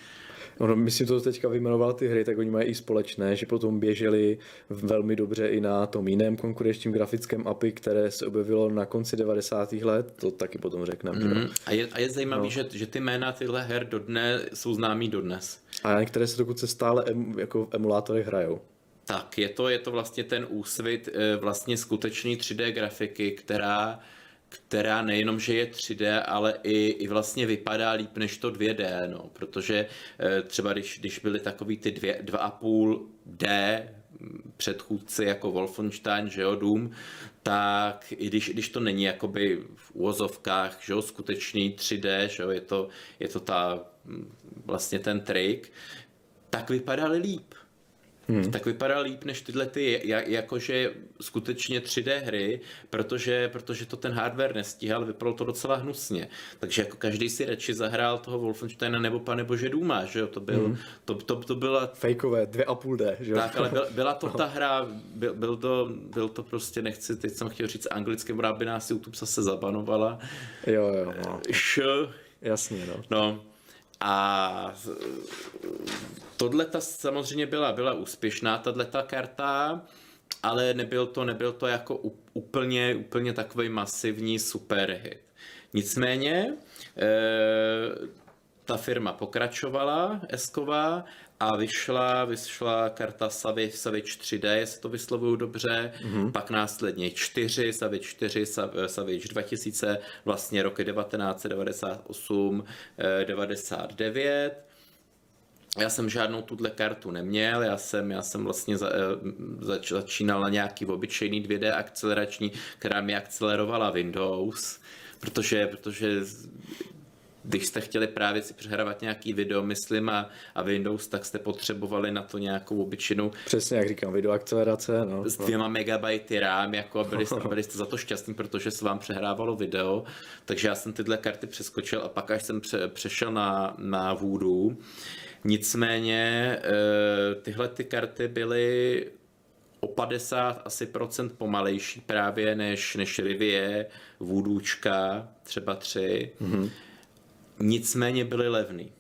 Ono, myslím, to teďka vyjmenoval ty hry, tak oni mají i společné, že potom běželi velmi dobře i na tom jiném konkurenčním grafickém API, které se objevilo na konci 90. let, to taky potom řekneme. Mm-hmm. A je, a je zajímavé, no. že, že ty jména tyhle her dodnes jsou známý dodnes. A některé se dokonce stále em, jako v emulátorech hrajou. Tak, je to, je to vlastně ten úsvit eh, vlastně skutečný 3D grafiky, která která nejenom, že je 3D, ale i, i vlastně vypadá líp než to 2D, no, protože eh, třeba když, když byly takový ty 2,5D předchůdci jako Wolfenstein, že jo, Doom, tak i když, když to není jakoby v úvozovkách, že jo, skutečný 3D, že jo, je to, je to ta, vlastně ten trik, tak vypadaly líp. Hmm. Tak vypadá líp než tyhle ty, jakože skutečně 3D hry, protože, protože to ten hardware nestíhal, vypadalo to docela hnusně. Takže jako každý si radši zahrál toho Wolfensteina nebo pane bože Duma, že jo, to byl, hmm. to, to, to byla... Fejkové, 2,5D, že jo. Tak, ale byla, byla to ta hra, byl, byl, to, byl to prostě, nechci, teď jsem chtěl říct anglicky, by nás YouTube zase zabanovala. Jo, jo, no. Š... Jasně, no. No, a tohle ta samozřejmě byla, byla úspěšná, tahle ta karta, ale nebyl to, nebyl to jako úplně, úplně takový masivní super hit. Nicméně, e, ta firma pokračovala, Esková, a vyšla, vyšla karta Savage, Savage 3D, jestli to vyslovuju dobře, mm-hmm. pak následně 4, Savage 4, Savage 2000, vlastně roky 1998, 99. Já jsem žádnou tuhle kartu neměl, já jsem, já jsem vlastně za, eh, zač, začínal na nějaký obyčejný 2D akcelerační, která mi akcelerovala Windows, protože, protože když jste chtěli právě si přehrávat nějaký video, myslím, a, a Windows, tak jste potřebovali na to nějakou obyčejnou... Přesně, jak říkám, videoakcelerace. No. S dvěma megabajty RAM, jako a byli, jste, <laughs> byli jste za to šťastní, protože se vám přehrávalo video, takže já jsem tyhle karty přeskočil a pak až jsem pře, přešel na, na Voodoo. Nicméně eh, tyhle ty karty byly o 50 asi procent pomalejší právě než, než Rivie, Voodoočka, třeba 3. Mm-hmm nicméně byly levný.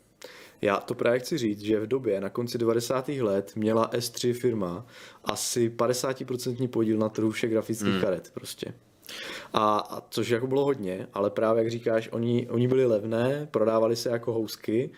Já to právě chci říct, že v době na konci 90. let měla S3 firma asi 50% podíl na trhu všech grafických hmm. karet prostě. A, a což jako bylo hodně, ale právě jak říkáš, oni, oni byli levné, prodávali se jako housky,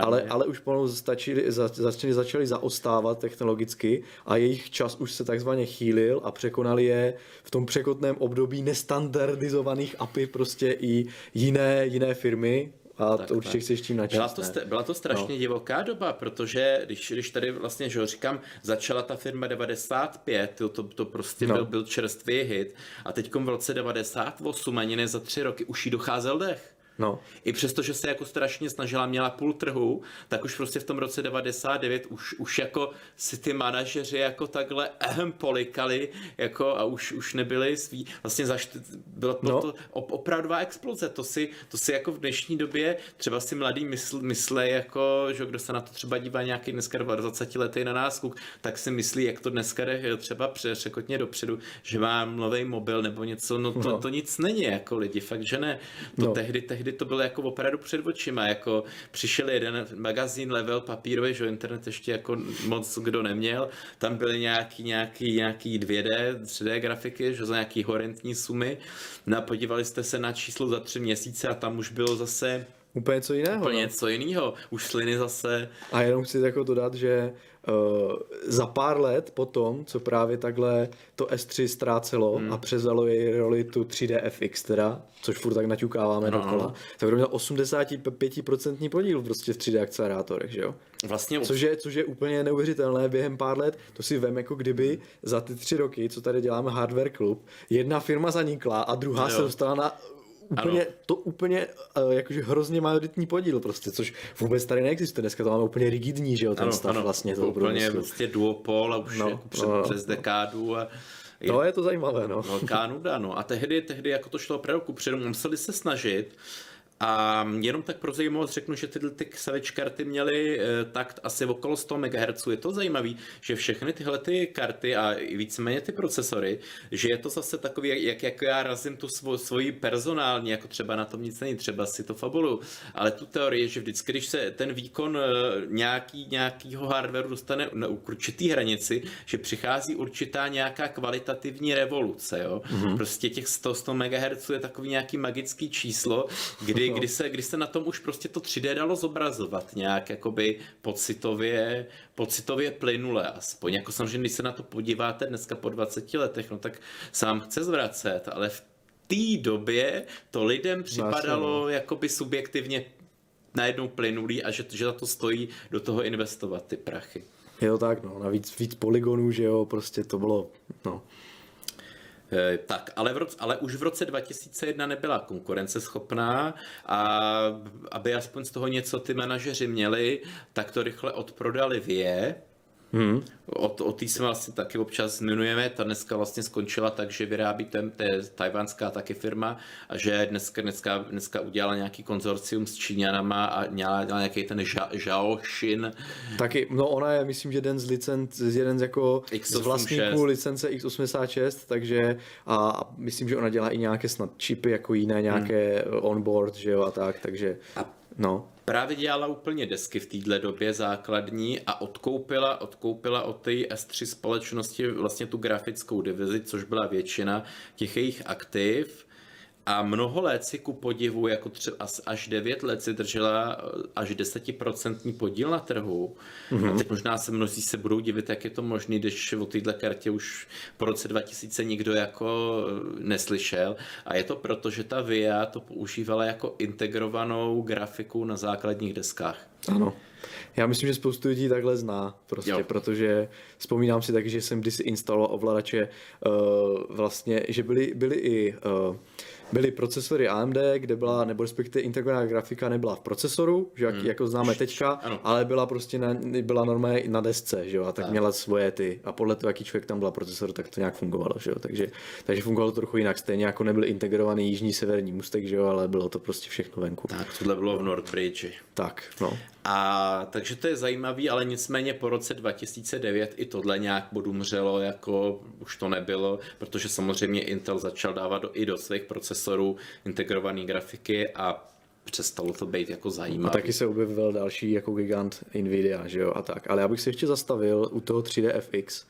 ale, ale už pomalu stačili, za, začali, začali zaostávat technologicky a jejich čas už se takzvaně chýlil a překonali je v tom překotném období nestandardizovaných API prostě i jiné, jiné firmy, a tak, to určitě chceš tím načíst. Byla to, st- byla to strašně no. divoká doba, protože když, když tady vlastně, že říkám, začala ta firma 95, to, to, to prostě no. byl, byl čerstvý hit a teď v roce 98, ani ne za tři roky, už jí docházel dech. No. I přesto, že se jako strašně snažila, měla půl trhu, tak už prostě v tom roce 99 už, už jako si ty manažeři jako takhle ehem polikali jako a už, už nebyli svý, vlastně zaš, bylo to, no. to opravdová exploze, to si, to si jako v dnešní době třeba si mladý mysl, myslej jako, že kdo se na to třeba dívá nějaký dneska 20 letý na náskok, tak si myslí, jak to dneska jde třeba překotně dopředu, že má nový mobil nebo něco, no to, no. to nic není jako lidi, fakt, že ne. To no. tehdy, tehdy tehdy to bylo jako opravdu před očima, jako přišel jeden magazín level papírový, že internet ještě jako moc kdo neměl, tam byly nějaký, nějaký, nějaký 2D, 3D grafiky, že za nějaký horentní sumy, no a podívali jste se na číslo za tři měsíce a tam už bylo zase Úplně něco jiného. Úplně no. něco jiného. Už sliny zase. A jenom chci jako dodat, že za pár let potom, co právě takhle to S3 ztrácelo hmm. a přezalo jej roli tu 3D FX teda, což furt tak naťukáváme no. dokola, tak to měl 85% podíl prostě v 3D akcelerátorech, že jo? Vlastně což je, což je úplně neuvěřitelné během pár let, to si vem jako kdyby za ty tři roky, co tady děláme Hardware Club, jedna firma zanikla a druhá jo. se dostala na úplně, ano. to úplně uh, jakože hrozně majoritní podíl prostě, což vůbec tady neexistuje. Dneska to máme úplně rigidní, že jo, ten ano, stav ano, vlastně toho úplně vlastně duopol a už no, jako před, no, přes dekádu a je, no, je to zajímavé, no. Velká nuda, no. A tehdy, tehdy jako to šlo opravdu kupředu, museli se snažit, a jenom tak pro zajímavost řeknu, že tyhle ty Savage karty měly e, takt asi okolo 100 MHz. Je to zajímavé, že všechny tyhle ty karty a víceméně ty procesory, že je to zase takový, jak, jak já razím tu svo, svoji personální, jako třeba na tom nic není, třeba si to fabulu, ale tu teorii, že vždycky, když se ten výkon e, nějaký, nějakýho hardwareu dostane na určitý hranici, že přichází určitá nějaká kvalitativní revoluce, jo. Mm-hmm. Prostě těch 100, 100 MHz je takový nějaký magický číslo, kdy kdy, se, kdy se na tom už prostě to 3D dalo zobrazovat nějak jakoby pocitově, pocitově plynule aspoň. Jako samozřejmě, když se na to podíváte dneska po 20 letech, no tak sám chce zvracet, ale v té době to lidem připadalo jakoby subjektivně najednou plynulý a že, že za to stojí do toho investovat ty prachy. Je to tak, no, navíc víc polygonů, že jo, prostě to bylo, no. E, tak, ale, v roce, ale už v roce 2001 nebyla konkurenceschopná a aby aspoň z toho něco ty manažeři měli, tak to rychle odprodali Vie, Hmm. O, o té se vlastně taky občas zmiňujeme, ta dneska vlastně skončila tak, že vyrábí ten, to je tajvanská taky firma a že dneska, dneska, dneska udělala nějaký konzorcium s Číňanama a měla, měla nějaký ten Zhaoxin. Taky, no ona je, myslím, že jeden z licent, jeden z jako X86. z vlastníků licence X86, takže a, a, myslím, že ona dělá i nějaké snad čipy jako jiné, nějaké hmm. onboard, že jo, a tak, takže a no právě dělala úplně desky v téhle době základní a odkoupila, odkoupila od té S3 společnosti vlastně tu grafickou divizi, což byla většina těch jejich aktiv a mnoho let si ku podivu, jako třeba až 9 let si držela eh, až 10% podíl na trhu. Mm-hmm. A teď možná se mnozí se budou divit, jak je to možné, když o této kartě už po roce 2000 nikdo jako eh, neslyšel. A je to proto, že ta VIA to používala jako integrovanou grafiku na základních deskách. Ano. Já myslím, že spoustu lidí takhle zná, prostě, jo. protože vzpomínám si taky, že jsem kdysi instaloval ovladače, uh, vlastně, že byly, byly i uh, byly procesory AMD, kde byla, nebo respektive integrovaná grafika nebyla v procesoru, že jak, hmm. jako známe teďka, ano. ale byla prostě na, byla normálně na desce, že jo, a tak, tak měla svoje ty, a podle toho, jaký člověk tam byl procesor, tak to nějak fungovalo, že jo, takže, takže fungovalo to trochu jinak, stejně jako nebyl integrovaný jižní severní mustek, že jo, ale bylo to prostě všechno venku. Tak, tohle bylo v Northbridge. Tak, no. A takže to je zajímavý, ale nicméně po roce 2009 i tohle nějak bodumřelo, jako už to nebylo, protože samozřejmě Intel začal dávat do, i do svých procesorů integrované grafiky a přestalo to být jako zajímavé. A taky se objevil další jako gigant Nvidia, že jo, a tak. Ale já bych se ještě zastavil u toho 3D FX,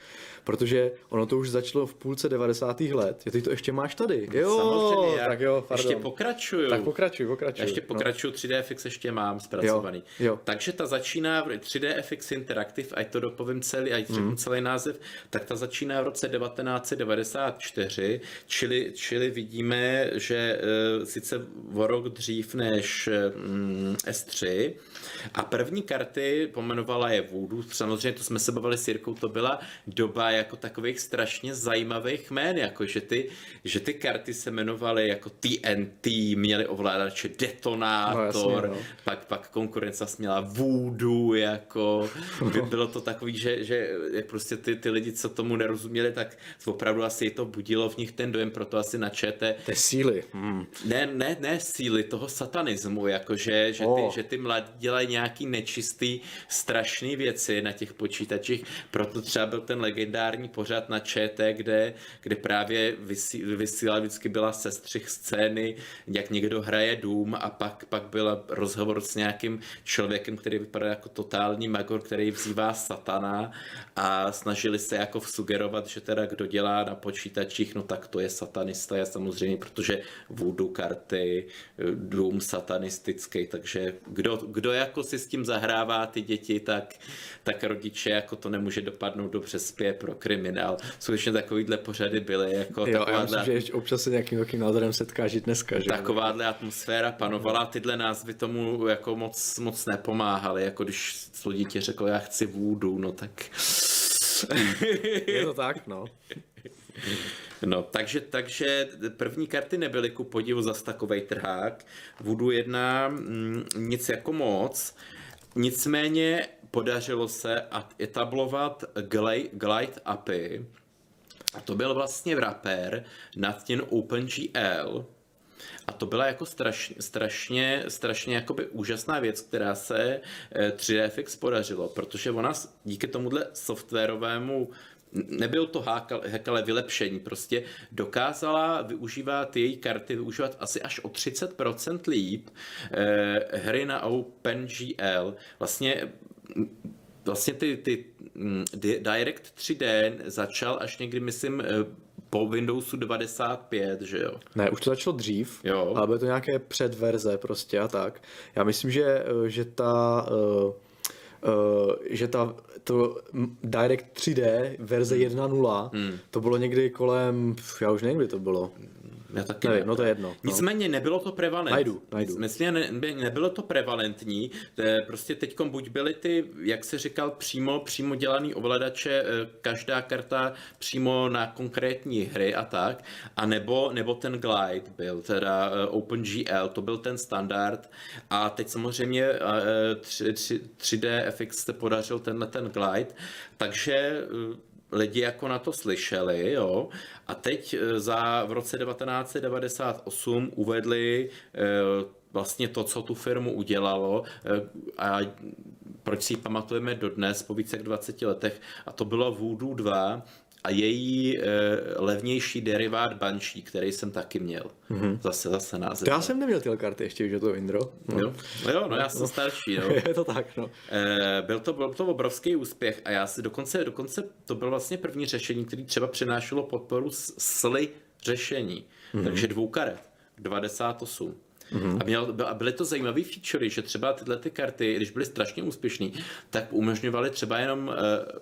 protože ono to už začalo v půlce 90. let. Jo, ty to ještě máš tady. Jo, Samozřejmě, tak jo, pardon. Ještě pokračuju. Tak pokračuj, pokračuj. Já ještě no. pokračuju, no. 3DFX ještě mám zpracovaný. Jo, jo. Takže ta začíná, 3DFX Interactive, ať to dopovím celý, ať řeknu mm. celý název, tak ta začíná v roce 1994, čili, čili vidíme, že uh, sice o rok dřív než um, S3, a první karty pomenovala je Voodoo, samozřejmě to jsme se bavili s Jirkou, to byla doba jako takových strašně zajímavých jmén, jako že ty, že ty karty se jmenovaly jako TNT, měly ovládače Detonátor, no, jasně, no. pak, pak konkurence měla Voodoo, jako by bylo to takový, že, že jak prostě ty, ty lidi, co tomu nerozuměli, tak opravdu asi to budilo v nich ten dojem, proto asi načete. Té síly. Hmm. Ne, ne, ne síly, toho satanismu, jako že, že, ty, že ty mladí dělají nějaký nečistý, strašný věci na těch počítačích, proto třeba byl ten legendární pořad na ČT, kde, kde právě vysí, vysílal vždycky byla sestřih scény, jak někdo hraje Dům a pak, pak byl rozhovor s nějakým člověkem, který vypadá jako totální magor, který vzývá satana a snažili se jako sugerovat, že teda kdo dělá na počítačích, no tak to je satanista, je samozřejmě, protože voodoo karty, dům satanistický, takže kdo, kdo jako si s tím zahrává ty děti, tak, tak rodiče jako to nemůže dopadnout dobře spě pro kriminál. Skutečně takovýhle pořady byly. Jako jo, já myslím, že občas se nějakým takovým názorem setkáš i dneska. Že? Takováhle atmosféra panovala, tyhle názvy tomu jako moc, moc nepomáhaly, jako když to dítě řeklo, já chci vůdu, no tak... <laughs> Je to tak, no. No, takže, takže první karty nebyly ku podivu zas takovej trhák. Voodoo 1 mm, nic jako moc. Nicméně podařilo se etablovat Glide API. A to byl vlastně wrapper nad tím OpenGL. A to byla jako strašně, strašně, strašně jakoby úžasná věc, která se 3DFX eh, podařilo, protože ona díky tomuhle softwarovému nebyl to hack, ale vylepšení. Prostě dokázala využívat její karty, využívat asi až o 30% líp eh, hry na OpenGL. Vlastně vlastně ty, ty mm, Direct 3D začal až někdy, myslím, eh, po Windowsu 95, že jo? Ne, už to začalo dřív, jo. ale bylo to nějaké předverze prostě a tak. Já myslím, že, eh, že ta uh, že ta to Direct 3D verze 1.0, hmm. to bylo někdy kolem, já už nevím, kdy to bylo. Já taky Nevím, ne. no to je jedno. No. Nicméně nebylo to prevalentní. Najdu, najdu. Myslím, ne, ne, nebylo to prevalentní. Prostě teď buď byly ty, jak se říkal, přímo, přímo dělaný ovladače, eh, každá karta přímo na konkrétní hry a tak, a nebo, nebo ten glide byl, teda eh, OpenGL, to byl ten standard. A teď samozřejmě eh, tři- tři- 3D FX se podařil tenhle ten glide, takže eh, lidi jako na to slyšeli, jo, a teď eh, za v roce 1998 uvedli eh, vlastně to, co tu firmu udělalo eh, a proč si ji pamatujeme dodnes po více jak 20 letech. A to bylo Voodoo 2 a její eh, levnější derivát Banshee, který jsem taky měl. Mm-hmm. Zase, zase název. To já jsem neměl tyhle karty ještě, že to Indro. No. Jo, no, jo, no já jsem starší, no. <laughs> je to tak, no. Eh, Byl to, byl to obrovský úspěch a já si dokonce, dokonce to bylo vlastně první řešení, který třeba přinášelo podporu s- sly řešení. Mm-hmm. Takže dvou karet, 98. Mm-hmm. A, měl, a byly to zajímavé featurey, že třeba tyhle ty karty, když byly strašně úspěšné, tak umožňovaly třeba jenom eh,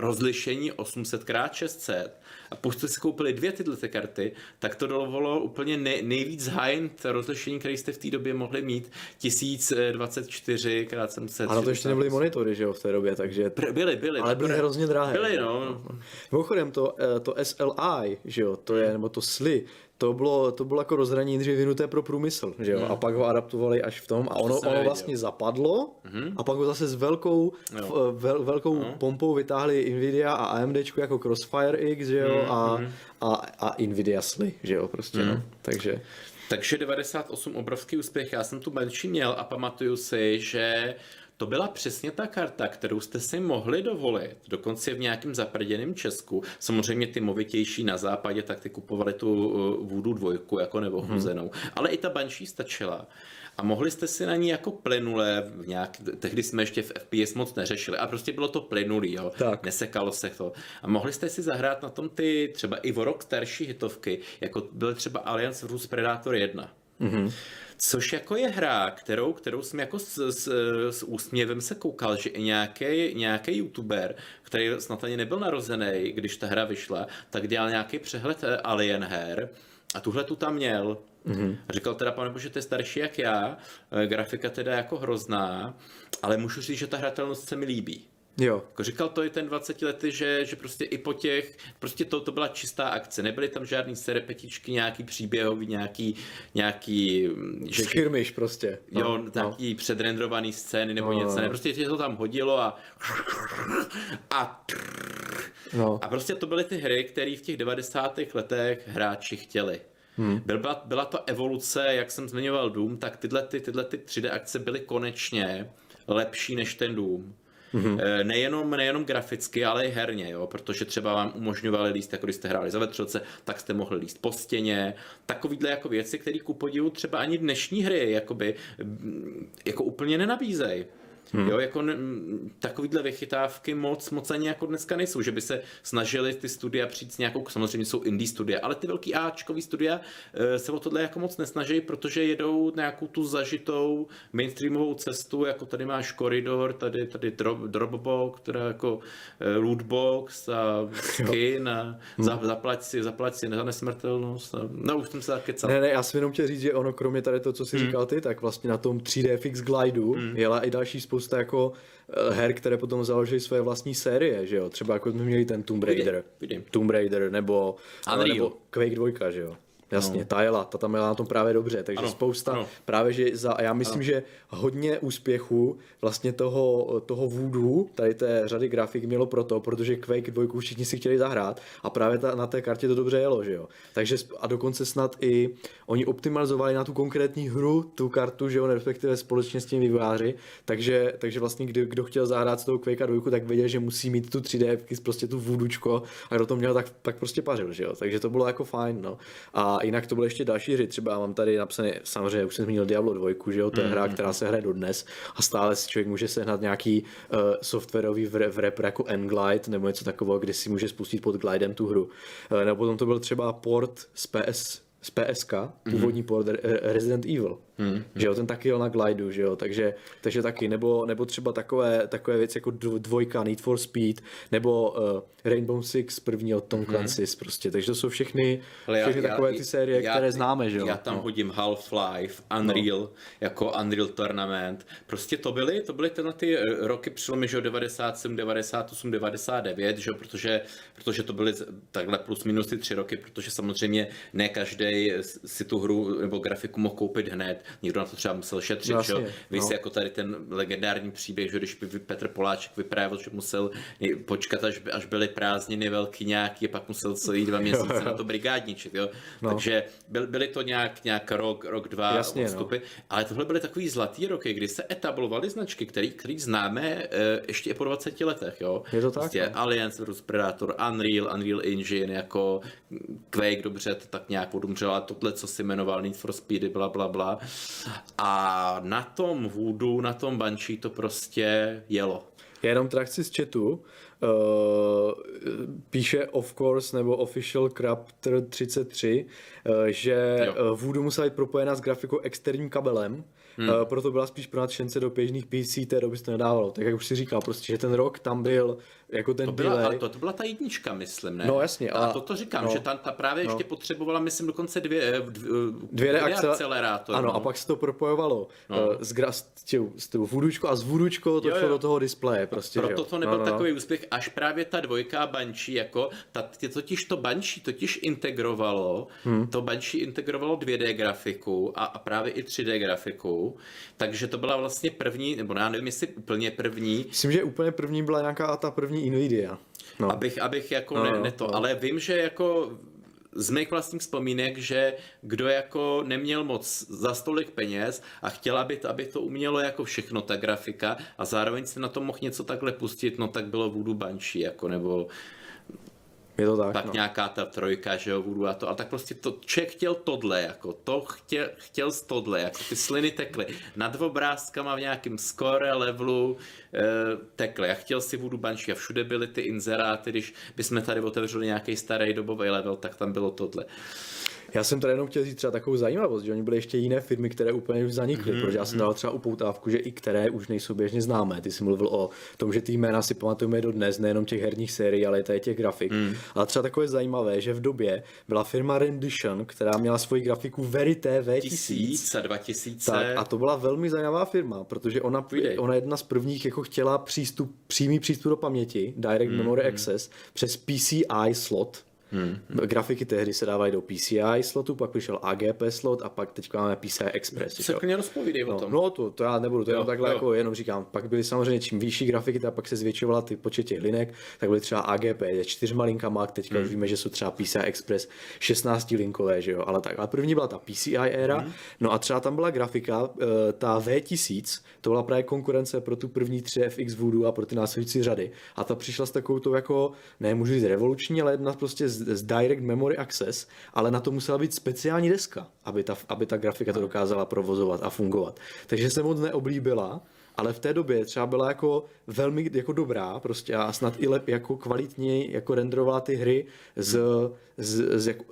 rozlišení 800x600 a pokud jste si koupili dvě tyhle ty karty, tak to dovolilo úplně nej, nejvíc high-end rozlišení, které jste v té době mohli mít, 1024x700. Ano, to ještě nebyly monitory, že jo, v té době, takže... Pr- byly, byly. Ale byly hrozně drahé. Byly, no. Mimochodem to, eh, to SLI, že jo, to je, nebo to SLI, to bylo, to bylo jako rozhraní dřív vyvinuté pro průmysl, že jo, a pak ho adaptovali až v tom a ono, ono vlastně zapadlo a pak ho zase s velkou, Jo. vel, velkou pompou vytáhli Nvidia a AMD jako Crossfire X, že jo, a, a, a Nvidia SLI, že jo, prostě, no, takže... Takže 98 obrovský úspěch, já jsem tu menší měl a pamatuju si, že to byla přesně ta karta, kterou jste si mohli dovolit, dokonce v nějakém zaprděném Česku. Samozřejmě ty movitější na západě, tak ty kupovali tu uh, Voodoo dvojku jako neochuzenou. Hmm. Ale i ta Banshee stačila. A mohli jste si na ní jako plynule, v nějak, tehdy jsme ještě v FPS moc neřešili, a prostě bylo to plynulý, jo. Tak. nesekalo se to. A mohli jste si zahrát na tom ty třeba i o rok starší hitovky, jako byl třeba Alliance vs Predator 1. Mm-hmm. Což jako je hra, kterou, kterou jsem jako s, s, s úsměvem se koukal, že i nějaký, nějaký youtuber, který snad ani nebyl narozený, když ta hra vyšla, tak dělal nějaký přehled eh, Alien her a tuhle tu tam měl. Mm-hmm. A říkal teda, pane bože, to je starší jak já, eh, grafika teda jako hrozná, ale můžu říct, že ta hratelnost se mi líbí. Jo, Jako říkal to i ten 20 lety, že, že prostě i po těch, prostě to, to byla čistá akce, nebyly tam žádný serepetičky, nějaký příběhový, nějaký, nějaký, mm, že, skirmish prostě. No, jo, no. nějaký předrendrovaný scény nebo No, něco, no. ne, prostě se to tam hodilo a a, no. a prostě to byly ty hry, které v těch 90. letech hráči chtěli. Hmm. Byla, byla to evoluce, jak jsem zmiňoval Doom, tak tyhle, ty, tyhle ty 3D akce byly konečně lepší než ten Doom. Mm-hmm. Nejenom, nejenom graficky, ale i herně, jo? protože třeba vám umožňovali líst, jako když jste hráli za vetřelce, tak jste mohli líst po stěně. Takovýhle jako věci, které ku podivu třeba ani dnešní hry jakoby, jako úplně nenabízejí. Hmm. Jo, jako ne, takovýhle vychytávky moc, moc ani jako dneska nejsou, že by se snažili ty studia přijít s nějakou, samozřejmě jsou indie studia, ale ty velký Ačkový studia e, se o tohle jako moc nesnaží, protože jedou nějakou tu zažitou mainstreamovou cestu, jako tady máš koridor, tady, tady drop, Dropbox, teda jako e, lootbox a <laughs> skin a za, zaplať si, zaplať si za nesmrtelnost. A, no už jsem se tak kecal. Ne, ne, já jsem jenom chtěl říct, že ono kromě tady to, co jsi hmm. říkal ty, tak vlastně na tom 3D Fix Glideu hmm. jela i další spousta jako eh, her, které potom založily svoje vlastní série, že jo? Třeba jako jsme měli ten Tomb Raider, vidím. Tomb Raider nebo, Unreal. nebo Quake 2, že jo? Jasně, no. ta jela, ta tam jela na tom právě dobře, takže Ano, spousta ano. právě, že za, a já myslím, ano. že hodně úspěchu vlastně toho, toho Voodoo, tady té řady grafik mělo proto, protože Quake 2 všichni si chtěli zahrát a právě ta, na té kartě to dobře jelo, že jo. Takže a dokonce snad i oni optimalizovali na tu konkrétní hru tu kartu, že jo, respektive společně s těmi vývojáři, takže, takže vlastně kdo, kdo chtěl zahrát z toho Quake 2, tak věděl, že musí mít tu 3D, prostě tu vůdučko a kdo to měl, tak, tak prostě pařil, že jo. Takže to bylo jako fajn, no. A jinak to byly ještě další hry, třeba mám tady napsané, samozřejmě už jsem zmínil Diablo 2, že jo, to je hra, která se hraje dodnes a stále si člověk může sehnat nějaký uh, softwarový v, rapper jako N-Glide nebo něco takového, kde si může spustit pod glidem tu hru. Uh, nebo potom to byl třeba port z PS z PSK, původní port Re- Resident Evil. Mhm. Že jo, ten taky jel na glidu, že jo, takže, takže taky, nebo, nebo třeba takové, takové věci jako dv- dvojka Need for Speed, nebo uh, Rainbow Six první od Tom Clancy's prostě, takže to jsou všechny, Mhm. Ale já- všechny já- takové ty série, já- které známe, že jo. Já tam no. hodím Half-Life, Unreal, jako Unreal Tournament. Prostě to byly, to byly tyhle ty eh, roky přelomy, že jo, 97, 98, 99, že jo, protože, protože to byly takhle plus minus ty tři roky, protože samozřejmě ne každý si tu hru nebo grafiku mohl koupit hned. Někdo na to třeba musel šetřit, No že jo. Vy no. jako tady ten legendární příběh, že když by Petr Poláček vyprávěl, že musel počkat, až, by, až byly prázdniny velký nějaký, a pak musel celý dva <laughs> měsíce na to brigádničit, jo. No. Takže byl, byly to nějak, nějak rok, rok, dva Jasně, no. odstupy, ale tohle byly takový zlatý roky, kdy se etablovaly značky, který, který známe eh, ještě i po 20 letech, jo. Je to tak, Prostě no. Alliance vs Predator, Unreal, Unreal Engine, jako Quake, dobře, to tak nějak odumřela, tohle, co si jmenoval Need for Speedy, bla, bla, bla. A na tom Voodoo, na tom Banshee to prostě jelo. Já jenom teda chci z chatu, uh, píše of course nebo official Crapter 33, uh, že Jo. uh, Voodoo musela být propojená s grafikou externím kabelem, hmm. uh, proto byla spíš pro nadšence do běžných PC, té doby se to nedávalo. Tak jak už si říkal, prostě, že ten rok tam byl jako ten To byla, delay. ale to, to byla ta jednička, myslím, ne? No, jasně, A a- to to říkám, no. že ta, ta právě ještě potřebovala, myslím, dokonce dvě, eh, dvě, Dvě reakce- akcelerátory. Ano, no. a pak se to propojovalo no. uh, s, gra, s, tě, s tou vůdučkou a s vůdučkou to Jo, šlo do toho displeje. Prostě, Proto jo. to nebyl no, no, no. takový úspěch, až právě ta dvojka Banshee, jako, ta, ty totiž to Banshee totiž integrovalo, hmm. to Banshee integrovalo 2D grafiku a, a právě i 3D grafiku, takže to byla vlastně první, nebo já nevím, jestli úplně první, Myslím, že úplně první byla nějaká ta první Nvidia. No. abych, abych jako No, ne, no, ne to, no. ale vím, že jako z mých vlastních vzpomínek, že kdo jako neměl moc za stolik peněz a chtěl, aby to, aby to umělo jako všechno, ta grafika a zároveň si na to mohl něco takhle pustit, no tak bylo Voodoo Banshee, jako nebo Je to tak. pak no. nějaká ta trojka, že jo, Voodoo a to, ale tak prostě to, člověk chtěl tohle, jako to chtěl, chtěl z tohle, jako ty sliny tekly nad obrázkama v nějakém score levelu e, tekly. Já chtěl si Voodoo Banshee a všude byly ty inzeráty, když bychom tady otevřeli nějaký starý dobový level, tak tam bylo tohle. Já jsem tady jenom chtěl říct třeba takovou zajímavost, že oni byly ještě jiné firmy, které úplně už zanikly, Mhm, protože já jsem dal třeba upoutávku, že i které už nejsou běžně známé. Ty jsi mluvil o tom, že ty jména si pamatujeme do dnes, nejenom těch herních sérií, ale i těch grafik. Mhm. Ale třeba takové zajímavé, že v době byla firma Rendition, která měla svoji grafiku Verité V1000. Tisíc a dva tisíce. Tak, a to byla velmi zajímavá firma, protože ona, Povídej. ona jedna z prvních jako chtěla přístup, přímý přístup do paměti, Direct Memory Access, přes PCI slot. Hmm. Grafiky tehdy se dávají do PCI slotu, pak přišel AGP slot a pak teď máme PCI Express. Se klidně rozpovídej o No, tom. no to, to já nebudu, to jenom Jo, takhle jo. jako jenom říkám. Pak byly samozřejmě čím vyšší grafiky, tak pak se zvětšovala ty počet těch linek, tak byly třeba AGP je čtyřma linkama, teďka Hmm. už víme, že jsou třeba PCI Express 16 linkové, že jo, ale tak. Ale první byla ta PCI éra, Hmm. no a třeba tam byla grafika, eh, ta V1000, to byla právě konkurence pro tu první 3FX Voodoo a pro ty následující řady. A ta přišla s takovou tou jako, ne můžu říct revoluční, ale jedna prostě z, z Direct Memory Access, ale na to musela být speciální deska, aby ta, aby ta grafika to dokázala provozovat a fungovat. Takže se moc neoblíbila, ale v té době třeba byla jako velmi jako dobrá prostě a snad i lep, jako kvalitně jako renderovala ty hry z, z, z jako,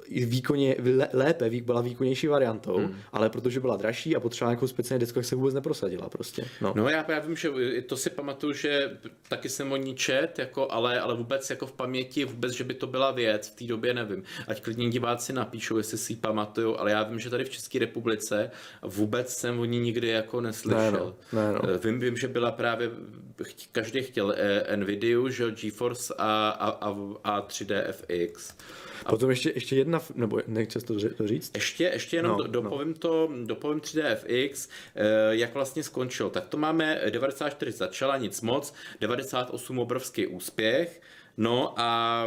lé- lépe, byla výkonnější variantou, hmm. ale protože byla dražší a potřebovala nějakou speciální desku, tak se vůbec neprosadila prostě. No. No já, já vím, že to si pamatuju, že taky jsem o ní čet, jako, ale, ale vůbec jako v paměti, vůbec, že by to byla věc, v té době nevím. Ať klidně diváci napíšou, jestli si ji pamatuju, ale já vím, že tady v České republice vůbec jsem o ní nikdy jako neslyšel. Ne, no, ne, no. Eh, Vím, vím, že byla právě, každý chtěl eh, Nvidia, že GeForce a, a, a, a 3D FX. Potom ještě, ještě jedna, nebo nechci to to říct? Ještě, ještě jenom No, no, dopovím, to, dopovím 3DFX, eh, jak vlastně skončil. Tak to máme 94 začala, nic moc, 98 obrovský úspěch, no a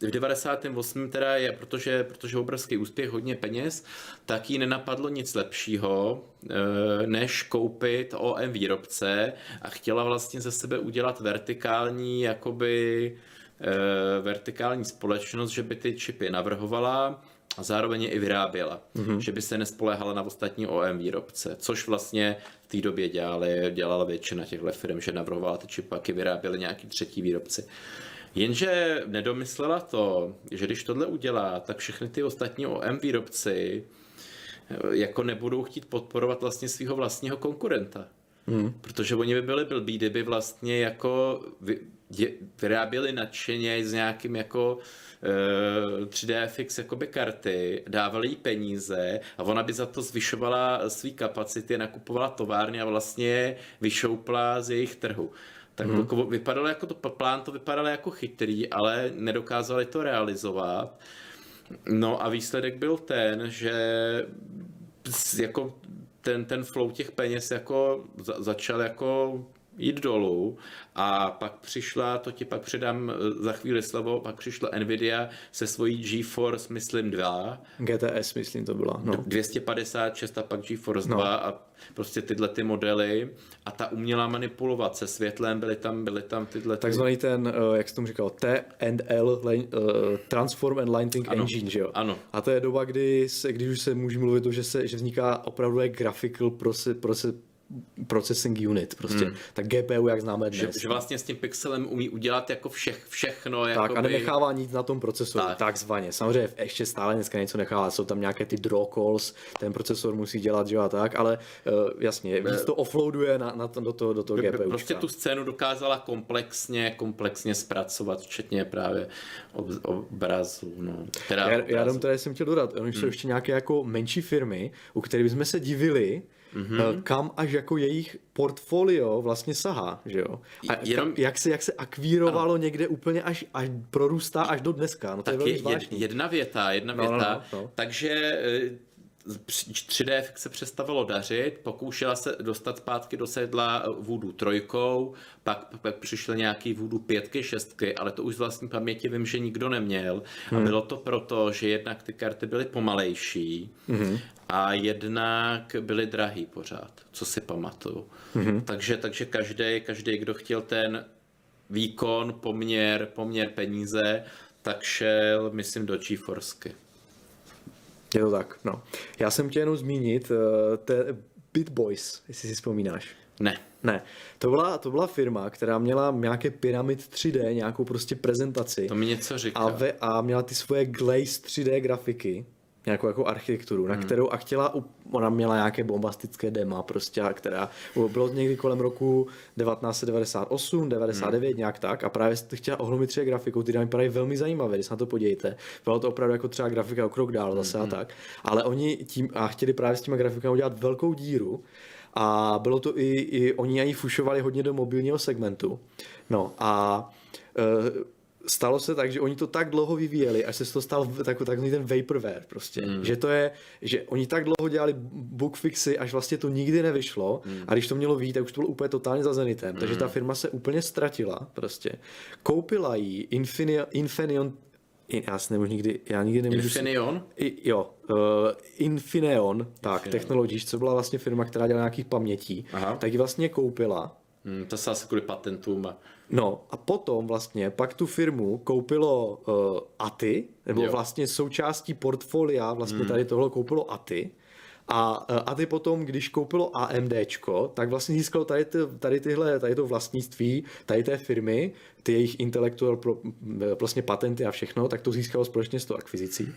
v 98. teda je, protože, protože obrovský úspěch, hodně peněz, tak jí nenapadlo nic lepšího, eh, než koupit OM výrobce a chtěla vlastně ze sebe udělat vertikální, jakoby eh, vertikální společnost, že by ty čipy navrhovala a zároveň je i vyráběla. Mm-hmm. Že by se nespoléhala na ostatní OM výrobce, což vlastně v té době dělali, dělala většina těchto firm, že navrhovala ty čipy, pak je vyráběli nějaký třetí výrobci. Jenže nedomyslela to, že když tohle udělá, tak všechny ty ostatní OM výrobci eh, jako nebudou chtít podporovat vlastně svého vlastního konkurenta. Hmm. Protože oni by byli blbí, kdyby vlastně jako vyráběli nadšeně s nějakým jako uh, 3DFX jakoby karty, dávali jí peníze a ona by za to zvyšovala svý kapacity, nakupovala továrny a vlastně vyšoupla z jejich trhu. Tak hmm. to vypadalo jako to, plán to vypadalo jako chytrý, ale nedokázali to realizovat. No a výsledek byl ten, že jako ten, ten flow těch peněz jako za, začal jako jít dolů a pak přišla, to ti pak předám eh, za chvíli slovo, pak přišla Nvidia se svojí GeForce, myslím 2. GTS, myslím to byla. No. 256 a pak GeForce no. 2 a prostě tyhle ty modely a ta umělá manipulovat se světlem, byly tam, byly tam tyhle... Ty... Takzvaný ten, eh, jak jsi tomu říkal, T&L, uh, Transform and Lighting ano, Engine, že jo? Ano. A to je doba, kdy se, když už se může mluvit o, že, se, že vzniká opravdu graphical process, process, processing unit, prostě, hmm. tak GPU, jak známe dnes. Že, že vlastně s tím pixelem umí udělat jako všech, všechno. Tak jakoby... a nenechává nic na tom procesoru, tak. takzvaně. Samozřejmě ještě stále dneska něco nechává, jsou tam nějaké ty draw calls, ten procesor musí dělat, že a tak, ale uh, jasně, víc to offloaduje na, na to, do toho, do toho GPU. Prostě tu scénu dokázala komplexně, komplexně zpracovat, včetně právě ob, obrazu. No, teda já, já jenom tady jsem chtěl dodat, oni jsou hmm. ještě nějaké jako menší firmy, u kterých jsme se divili, mm-hmm. kam až jako jejich portfolio vlastně sahá, že jo? A Jenom... jak, se, jak se akvírovalo ano. někde úplně až, až prorůstá až do dneska, no to tak je velmi je, jedna věta, jedna no, věta, no, no, no. takže eh, 3D se přestavilo dařit, pokoušela se dostat zpátky do sedla Voodoo trojkou, pak, pak přišly nějaký Voodoo pětky, šestky, ale to už z vlastní paměti vím, že nikdo neměl. Hmm. A bylo to proto, že jednak ty karty byly pomalejší hmm. a jednak byly drahý pořád, co si pamatuju. Hmm. Takže, takže každý, každý, kdo chtěl ten výkon, poměr, poměr peníze, tak šel, myslím, do GeForceky. Je to tak, no. Já jsem chtěl jenom zmínit uh, te Bit Boys, jestli si vzpomínáš. Ne. Ne. To byla, to byla firma, která měla nějaké pyramid 3D, nějakou prostě prezentaci. To mi něco říká. A, ve, a měla ty svoje Glaze 3D grafiky nějakou jako architekturu, na hmm. kterou a chtěla, ona měla nějaké bombastické dema prostě, která bylo někdy kolem roku 1998, 99, hmm. nějak tak a právě jste chtěla ohromit třeba grafikou, ty dámy vypadají velmi zajímavé, když se na to podívejte. Bylo to opravdu jako třeba grafika o krok dál zase hmm. a tak, ale oni tím a chtěli právě s těma grafikami udělat velkou díru, a bylo to i, i oni ani fušovali hodně do mobilního segmentu. No a e, stalo se tak, že oni to tak dlouho vyvíjeli, až se to stal tak, takový ten vaporware prostě. Mm. Že to je, že oni tak dlouho dělali bookfixy, až vlastně to nikdy nevyšlo mm. a když to mělo být, tak už to bylo úplně totálně za zenitem. Mm. Takže ta firma se úplně ztratila prostě. Koupila jí Infineon, Infineon já si nemůžu nikdy, já nikdy nemůžu... Infineon? I, jo, uh, Infineon, tak, Infineon. Technologies, co byla vlastně firma, která dělala nějakých pamětí, Aha. tak ji vlastně koupila. Hmm, to se asi kvůli patentům. No a potom vlastně pak tu firmu koupilo uh, ATI, nebo jo. vlastně součástí portfolia vlastně hmm. tady tohle koupilo ATI. A, eh, a ty potom, když koupilo AMDčko, tak vlastně získalo tady, ty, tady tyhle, tady to vlastnictví, tady té firmy, ty jejich intelektuál, eh, vlastně patenty a všechno, tak to získalo společně s tou akvizicí.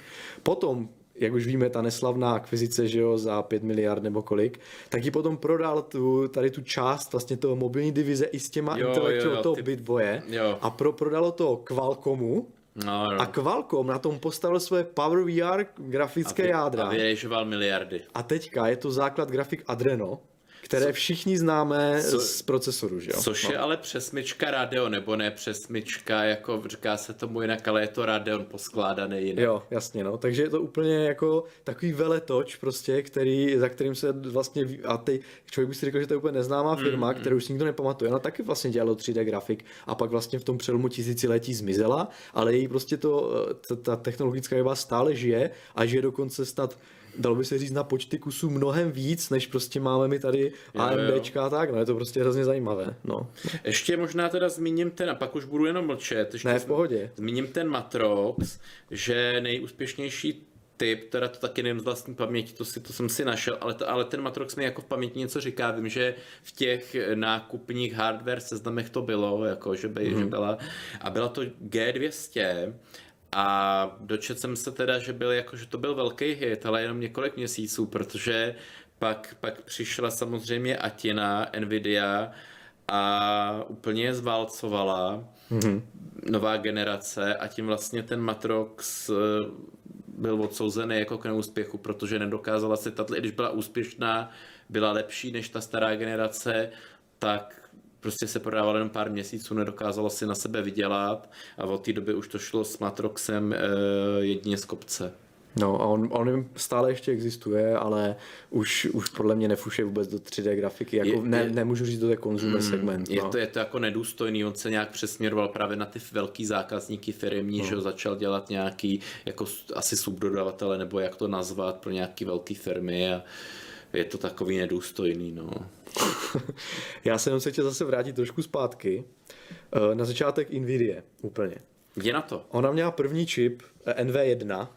Potom jak už víme, ta neslavná akvizice, že jo, za 5 miliard nebo kolik, tak ji potom prodal tu, tady tu část vlastně toho mobilní divize i s těma intelektuál toho ty... Bitboje a pro, prodalo to Qualcommu, No, no. A Qualcomm na tom postavil své Power VR grafické a vy, jádra. A vyježoval miliardy. A teďka je to základ grafik Adreno, které všichni známe Co, z procesoru, že jo? Což no. je ale přesmička Radeon, nebo ne přesmička, jako říká se tomu jinak, ale je to Radeon poskládaný jinak. Jo, jasně, no. Takže je to úplně jako takový veletoč prostě, který, za kterým se vlastně, a ty, člověk by si řekl, že to je úplně neznámá mm, firma, mm, kterou už nikdo nepamatuje. Ona taky vlastně dělalo 3D grafik a pak vlastně v tom přelomu tisíciletí zmizela, ale její prostě to, ta, ta technologická výba stále žije a žije dokonce snad dalo by se říct na počty kusů mnohem víc, než prostě máme my tady AMDčka a tak, no je to prostě hrozně zajímavé. No. Ještě možná teda zmíním ten, a pak už budu jenom mlčet. Ještě ne, v pohodě. Zmíním ten Matrox, že nejúspěšnější typ, teda to taky nevím z vlastní paměti, to, si, to jsem si našel, ale, to, ale ten Matrox mi jako v paměti něco říká. Vím, že v těch nákupních hardware seznamech to bylo, jako že, by, mm. že byla, a byla to G200 a dočet jsem se teda, že byl jako, že to byl velký hit, ale jenom několik měsíců, protože pak, pak přišla samozřejmě Atina, Nvidia a úplně je zválcovala mm-hmm. nová generace a tím vlastně ten Matrox byl odsouzený jako k neúspěchu, protože nedokázala si tato, když byla úspěšná, byla lepší než ta stará generace, tak prostě se prodával jen pár měsíců, nedokázalo si na sebe vydělat a od té doby už to šlo s Matroxem e, jedině z kopce. No a on, on stále ještě existuje, ale už, už podle mě nefuše vůbec do 3D grafiky, jako je, ne, nemůžu říct do té konzumer mm, segment. Je, no. to, je to jako nedůstojný, on se nějak přesměroval právě na ty velký zákazníky firmní, no. že začal dělat nějaký jako asi subdodavatele, nebo jak to nazvat pro nějaký velké firmy a je to takový nedůstojný, no. <laughs> Já se jenom se chtěl zase vrátit trošku zpátky. Eh, na začátek Nvidia úplně. Je na to. Ona měla první čip eh, NV1,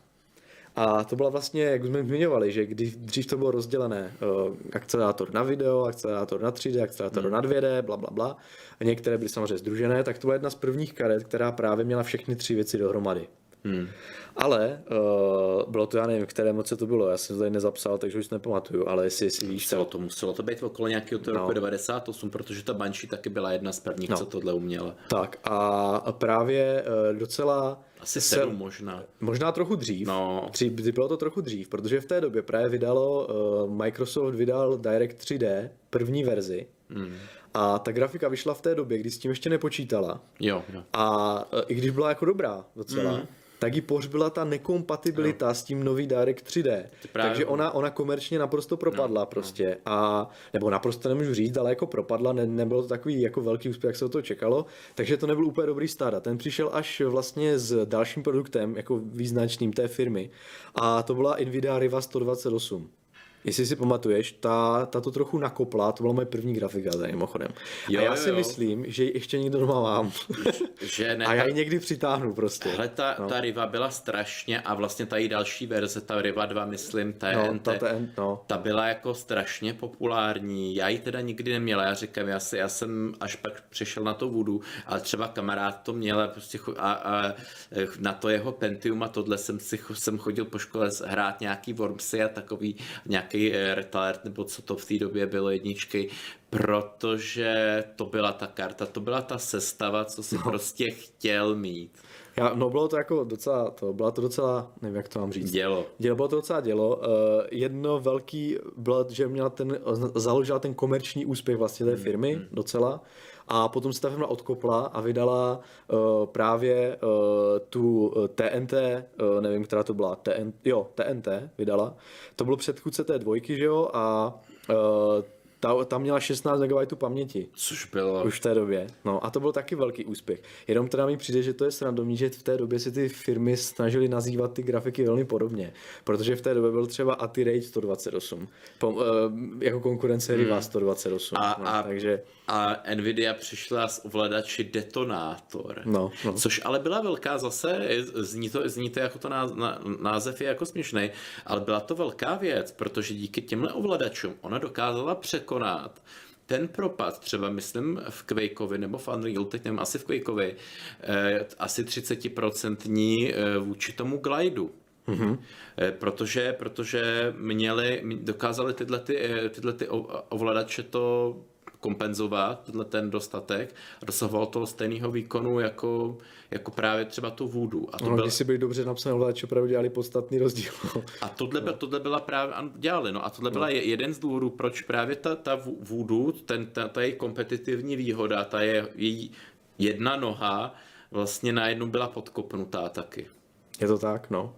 a to byla vlastně, jak jsme zmiňovali, že když dřív to bylo rozdělené, uh, akcelerátor na video, akcelerátor na 3D, akcelerátor hmm. na 2D, bla, bla, bla. A některé byly samozřejmě združené, tak to byla jedna z prvních karet, která právě měla všechny tři věci dohromady. Hmm. Ale uh, bylo to, já nevím, které moc to bylo, já jsem to tady nezapsal, takže už nepamatuju, ale jestli, jestli víš. Muselo to, muselo to být okolo nějakého no. roku 98, protože ta Banshee taky byla jedna z prvních, no. co tohle uměla. Tak a právě uh, docela asi sedm možná. Možná trochu dřív. No. Dřív, bylo to trochu dřív, protože v té době právě vydalo, uh, Microsoft vydal Direct 3D, první verzi. Hmm. A ta grafika vyšla v té době, kdy s tím ještě nepočítala. Jo, jo. A i když byla jako dobrá docela, hmm tak jí pohřbila ta nekompatibilita no. s tím nový Direct 3D. Takže ona, ona komerčně naprosto propadla no, prostě. No. A, nebo naprosto nemůžu říct, ale jako propadla, ne, nebylo to takový jako velký úspěch, jak se to čekalo. Takže to nebyl úplně dobrý start. A ten přišel až vlastně s dalším produktem, jako význačným té firmy. A to byla Nvidia Riva 128. Jestli si pamatuješ, ta, ta to trochu nakopla, to byla moje první grafika za mimochodem. Jo, a já si jo. myslím, že ji ještě někdo doma mám. Že ne, <laughs> a já ji někdy přitáhnu prostě. Ale ta, no. ta Riva byla strašně a vlastně ta její další verze, ta Riva 2, myslím, TNT, no, ta, TN, no. ta byla jako strašně populární. Já ji teda nikdy neměla, já říkám, já, si, já jsem až pak přišel na to vodu, ale třeba kamarád to měl a, prostě a, a, na to jeho Pentium a tohle jsem si jsem chodil po škole hrát nějaký Wormsy a takový nějaký eh, retard, nebo co to v té době bylo jedničky, protože to byla ta karta, to byla ta sestava, co si no. prostě chtěl mít. Já, no bylo to jako docela, to bylo to docela, nevím jak to mám říct. Dělo. Dělo, bylo to docela dělo. Uh, jedno velký bylo, že měla ten, založila ten komerční úspěch vlastně té hmm, firmy hmm. docela a potom se ta firma odkopla a vydala uh, právě uh, tu TNT, uh, nevím, která to byla, TN, jo, TNT vydala. To bylo předchůdce té dvojky, že jo, a uh, ta, ta měla 16 MB paměti. Což bylo. Už v té době. No a to byl taky velký úspěch. Jenom teda mi přijde, že to je srandovní, že v té době si ty firmy snažily nazývat ty grafiky velmi podobně. Protože v té době byl třeba ATI Rage 128. Po, uh, jako konkurence hmm. Riva 128. A, no, a, takže... a Nvidia přišla s ovladači Detonátor. No, no. Což ale byla velká zase, zní to, zní to jako to název je jako směšný, ale byla to velká věc, protože díky těmhle ovladačům ona dokázala překonat překonat ten propad, třeba myslím v Quakeovi nebo v Unreal, teď nevím, asi v Quakeovi, eh, asi 30% eh, vůči tomu glidu. Mm-hmm. Eh, protože, protože měli, dokázali tyhle, ty, eh, tyhle ty ovladače to kompenzovat, tenhle ten dostatek a dosahoval toho stejného výkonu jako, jako právě třeba tu vůdu. A to no, byl... když si byli dobře napsané ovladače, opravdu dělali podstatný rozdíl. a tohle, no. tohle byla právě, dělali, no a tohle no. byla jeden z důvodů, proč právě ta, ta vůdu, ten, ta, ta její kompetitivní výhoda, ta je její jedna noha vlastně najednou byla podkopnutá taky. Je to tak, no.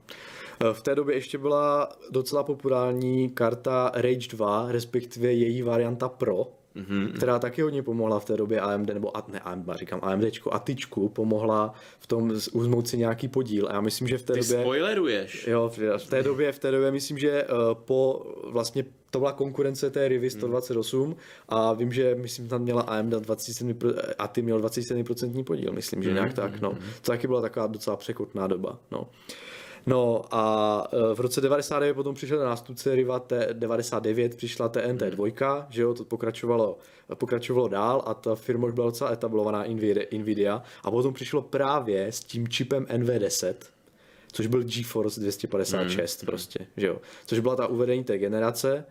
V té době ještě byla docela populární karta Rage 2, respektive její varianta Pro, mm-hmm. která taky hodně pomohla v té době AMD, nebo ne AMD, říkám AMDčku, Atičku pomohla v tom uzmout si nějaký podíl. A já myslím, že v té Ty době... spoileruješ. Jo, v té době, v té době myslím, že uh, po vlastně to byla konkurence té Rivy 128 hmm. a vím, že myslím tam měla AMD 27, a ty měl 27% podíl, myslím, že nějak mm, tak, no. Mm. To taky byla taková docela překotná doba, no. No a e, v roce 99 potom přišel ten nástupce Riva T99, přišla TNT 2, že jo, to pokračovalo, pokračovalo dál a ta firma už byla docela etablovaná Nvidia a potom přišlo právě s tím čipem NV10, což byl GeForce 256 mm. prostě, že jo, což byla ta uvedení té generace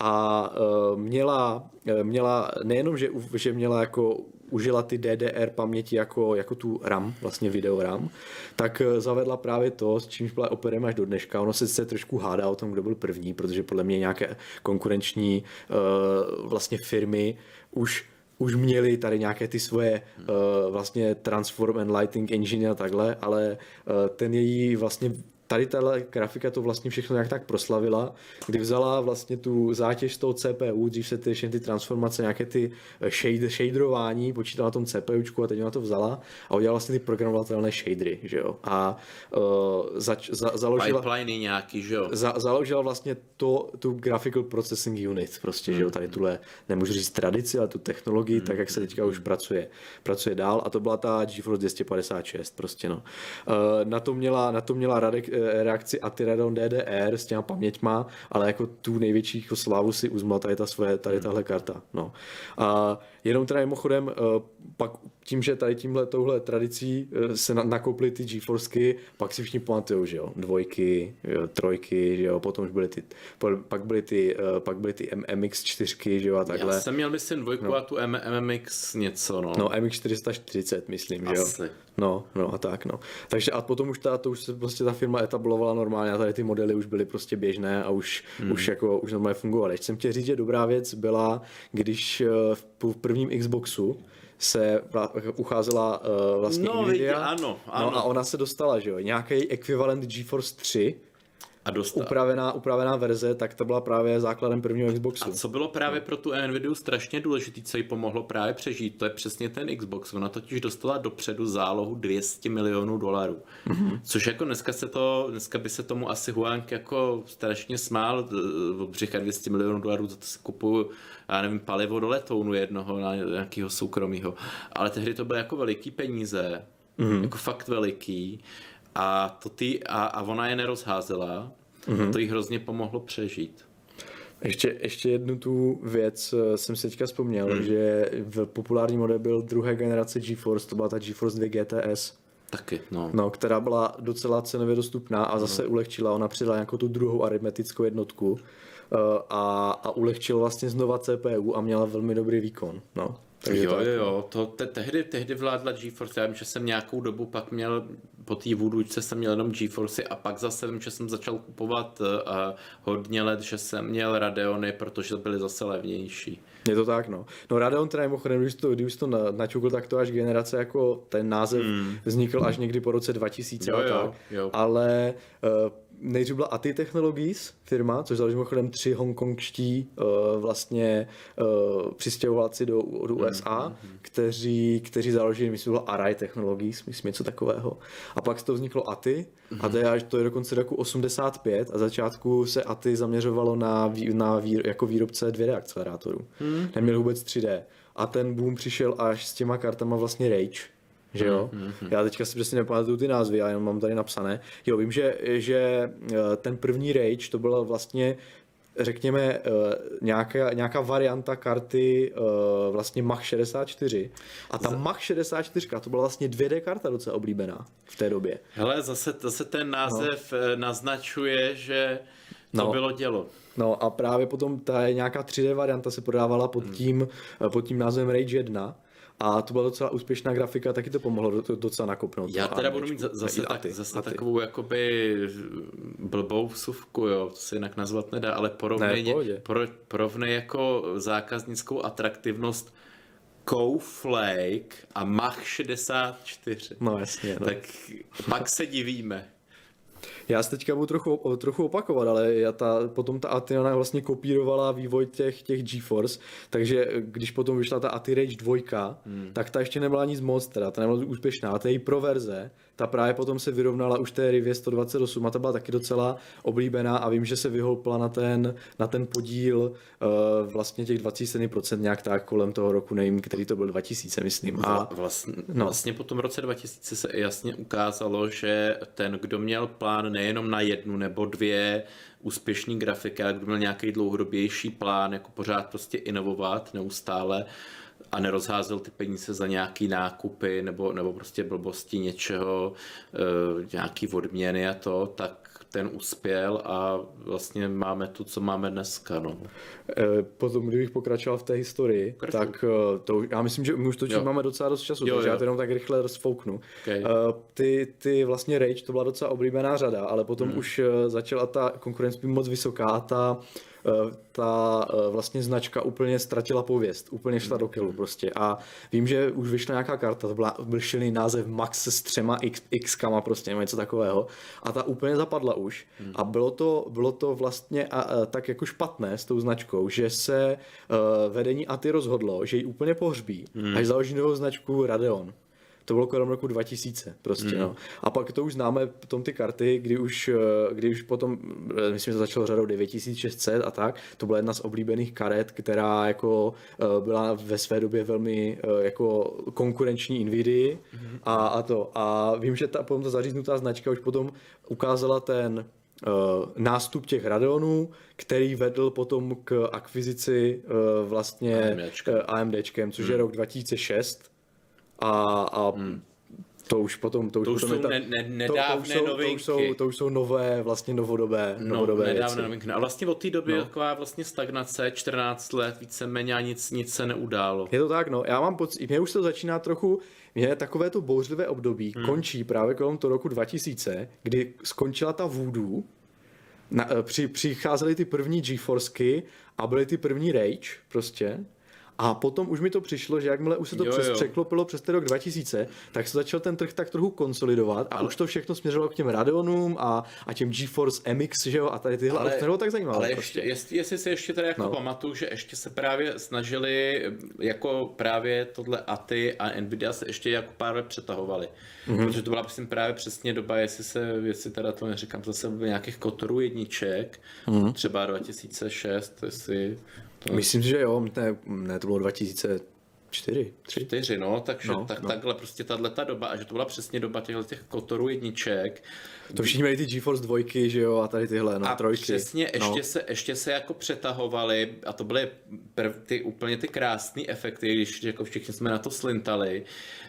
a uh, měla, měla nejenom, že, že měla jako užila ty DDR paměti jako, jako tu RAM, vlastně video RAM, tak zavedla právě to, s čímž byla operem až do dneška. Ono se se trošku hádá o tom, kdo byl první, protože podle mě nějaké konkurenční uh, vlastně firmy už už měli tady nějaké ty svoje uh, vlastně Transform and Lighting Engine a takhle, ale uh, ten její vlastně tady tahle grafika to vlastně všechno nějak tak proslavila, kdy vzala vlastně tu zátěž z toho CPU, dřív se ty, ty transformace, nějaké ty eh, shade, shaderování, počítala na tom CPUčku a teď ona to vzala a udělala vlastně ty programovatelné shadery, že jo. A uh, zač, za, založila... Pipeliny nějaký, že jo. Za, založila vlastně to, tu graphical processing unit, prostě, mm. že jo, tady tuhle, nemůžu říct tradici, ale tu technologii, mm. tak jak se teďka už pracuje, pracuje dál a to byla ta GeForce 256, prostě no. Uh, na to měla, na to měla Radek, reakci Atiradon DDR s těma paměťma, ale jako tu největší jako slávu si uzmal tady ta svoje, tady hmm. tahle karta. No. A jenom teda mimochodem, eh, pak tím, že tady tímhle touhle tradicí eh, se nakoupily ty GeForceky, pak si všichni pamatují, že jo, dvojky, jo, trojky, že jo, potom už byly ty, pak byly ty, pak byly ty MX4, že jo, a takhle. Já jsem měl myslím dvojku no. a tu MMX něco, no. No, MX440, myslím, Asi. že jo. No, no a tak, no. Takže a potom už ta, to už se prostě ta firma etablovala normálně a tady ty modely už byly prostě běžné a už, hmm. už jako, už normálně fungovaly. Jsem chtěl říct, že dobrá věc byla, když eh, v prvním Xboxu se ucházela uh, vlastně no, Nvidia. ano, ano. No a ona se dostala, že jo, nějaký ekvivalent GeForce 3, a dostal. Upravená, upravená verze, tak to byla právě základem prvního Xboxu. A co bylo právě pro tu Nvidia strašně důležité, co jí pomohlo právě přežít, to je přesně ten Xbox. Ona totiž dostala dopředu zálohu 200 milionů dolarů. Mm-hmm. Což jako dneska se to, dneska by se tomu asi Huang jako strašně smál, břicha 200 milionů dolarů, za to si kupuju, já nevím, palivo do letounu jednoho, na nějakého soukromého. Ale tehdy to byly jako veliký peníze, mm-hmm. jako fakt veliký. A, to ty, a, a ona je nerozházela. Mm-hmm. To jí hrozně pomohlo přežít. Ještě, ještě jednu tu věc eh, jsem si teďka vzpomněl, mm. že v populární model byl druhé generace GeForce, to byla ta GeForce 2 GTS. Taky, no. no. která byla docela cenově dostupná a zase no. ulehčila, ona přidala nějakou tu druhou aritmetickou jednotku eh, a, a ulehčil vlastně znova CPU a měla velmi dobrý výkon. No. Takže jo, jo, jo, to te, tehdy, tehdy vládla GeForce, já vím, že jsem nějakou dobu pak měl, po té vůdůčce jsem měl jenom GeForce a pak zase vím, že jsem začal kupovat uh, hodně let, že jsem měl Radeony, protože byly zase levnější. Je to tak, no. No Radeon teda mimochodem, když to, když to načukl, tak to až generace jako ten název mm. vznikl až někdy po roce 2000 jo, a tak. Jo, jo. Ale uh, nejdřív byla ATI Technologies firma, což založili mimochodem tři hongkongští uh, vlastně uh, přistěhovalci do, do USA, mm, mm, kteří, kteří založili, myslím, bylo Arai Technologies, myslím něco takového. A pak to vzniklo ATI, mm. a to je, až, to je dokonce roku 85 a začátku se ATI zaměřovalo na, vý, na vý, jako výrobce 2D akcelerátorů. Mm. Neměl vůbec 3D. A ten boom přišel až s těma kartama vlastně Rage, že jo? Mm-hmm. Já teďka si přesně nepamatuju ty názvy, já jenom mám tady napsané. Jo, vím, že, že eh, ten první Rage to byla vlastně řekněme, eh, nějaká, nějaká varianta karty eh, vlastně Mach 64. A ta Mach 64, to byla vlastně 2D karta docela oblíbená v té době. Hele, zase, zase ten název no. naznačuje, že to no. bylo dělo. No a právě potom ta nějaká 3D varianta se prodávala pod hmm. tím, pod tím názvem Rage 1 a to byla docela úspěšná grafika, taky to pomohlo docela nakopnout. Já teda budu mít zase, tak, zase aty. takovou jakoby blbou vsuvku, jo, to se jinak nazvat nedá, ale porovnej, ne, pro, porovnej jako zákaznickou atraktivnost Cowflake a Mach 64. No jasně. No. Tak pak se divíme. Já se teďka budu trochu, trochu opakovat, ale já ta, potom ta Athena vlastně kopírovala vývoj těch, těch GeForce, takže když potom vyšla ta Ati Rage 2, hmm. tak ta ještě nebyla nic moc, teda ta nebyla úspěšná, ta její pro verze, ta právě potom se vyrovnala už té Rivě 128 a ta byla taky docela oblíbená a vím, že se vyhoupla na ten, na ten podíl uh, vlastně těch 27% nějak tak kolem toho roku, nevím, který to byl 2000, myslím. A, vlastně, no. vlastně po tom roce 2000 se jasně ukázalo, že ten, kdo měl plán nejenom na jednu nebo dvě úspěšný grafiky, ale kdyby měl nějaký dlouhodobější plán, jako pořád prostě inovovat neustále a nerozházel ty peníze za nějaký nákupy nebo, nebo prostě blbosti něčeho, e, nějaký odměny a to, tak ten uspěl a vlastně máme to, co máme dneska. No. E, potom, kdybych pokračoval v té historii, Pokračuj. tak e, to, já myslím, že my už točit máme docela dost času, Jo, takže jo. já to jenom tak rychle rozfouknu. Okay. Ty, ty vlastně Rage, to byla docela oblíbená řada, ale potom Hmm. už začala ta konkurence být moc vysoká a ta, ta e, vlastně značka úplně ztratila pověst, úplně šla do kilu prostě. A vím, že už vyšla nějaká karta, to byla, byl šilý název Max s třema x, xkama prostě, nebo něco takového. A ta úplně zapadla už. Hmm. A bylo to, bylo to vlastně a, a, tak jako špatné s tou značkou, že se uh, vedení ATY rozhodlo, že ji úplně pohřbí, hmm. až založí novou značku Radeon. To bylo kolem roku 2000 prostě, Hmm. no. A pak to už známe potom ty karty, kdy už, eh, kdy už potom, eh, myslím, že to začalo řadou 9600 a tak, to byla jedna z oblíbených karet, která jako eh, byla ve své době velmi jako konkurenční Nvidia Hmm. a, a to. A vím, že ta, potom ta zaříznutá značka už potom ukázala ten nástup těch Radeonů, který vedl potom k akvizici vlastně AMDčkem. AMDčkem, což je rok 2006 a, a to už potom to už, To už potom jsou ta, ne- ne- to, to, nedávné už jsou, to, novinky. už jsou, to už jsou nové, vlastně novodobé, No, novodobé nedávno věci. novinky. No A vlastně od té doby No. taková vlastně stagnace, 14 let, víceméně a nic, nic se neudálo. Je to tak, no. Já mám pocit, mě už to začíná trochu, mě takové to bouřlivé období hmm. končí právě kolem toho roku 2000, kdy skončila ta voodoo, na, při, přicházely ty první GeForceky a byly ty první Rage prostě. A potom už mi to přišlo, že jakmile už se to Jo, přes, jo. překlopilo přes ten rok 2000, tak se začal ten trh tak trochu konsolidovat a už to všechno směřovalo k těm Radeonům a, a těm GeForce MX, že jo, a tady tyhle, ale, to nebylo tak zajímavé. Ale prostě. ještě, jestli, jestli se ještě teda jako No. pamatuju, že ještě se právě snažili, jako právě tohle ATY a Nvidia se ještě jako pár let přetahovali. Mhm. Mm-hmm. Protože to byla myslím právě přesně doba, jestli se, jestli teda to neříkám zase nějakých kotorů jedniček, Mhm. mm-hmm. třeba 2006, jestli to Myslím si, že jo, ne, ne to bylo 2004, 3. čtyři, no, takže No, no, tak, no. no. takhle prostě tahle ta doba, a že to byla přesně doba těchto těch kotorů jedniček, To všichni měli ty GeForce dvojky, že jo, a tady tyhle, no, a trojky. přesně ještě, no. se, ještě se jako přetahovali a to byly prv, ty úplně ty krásné efekty, když jako všichni jsme na to slintali.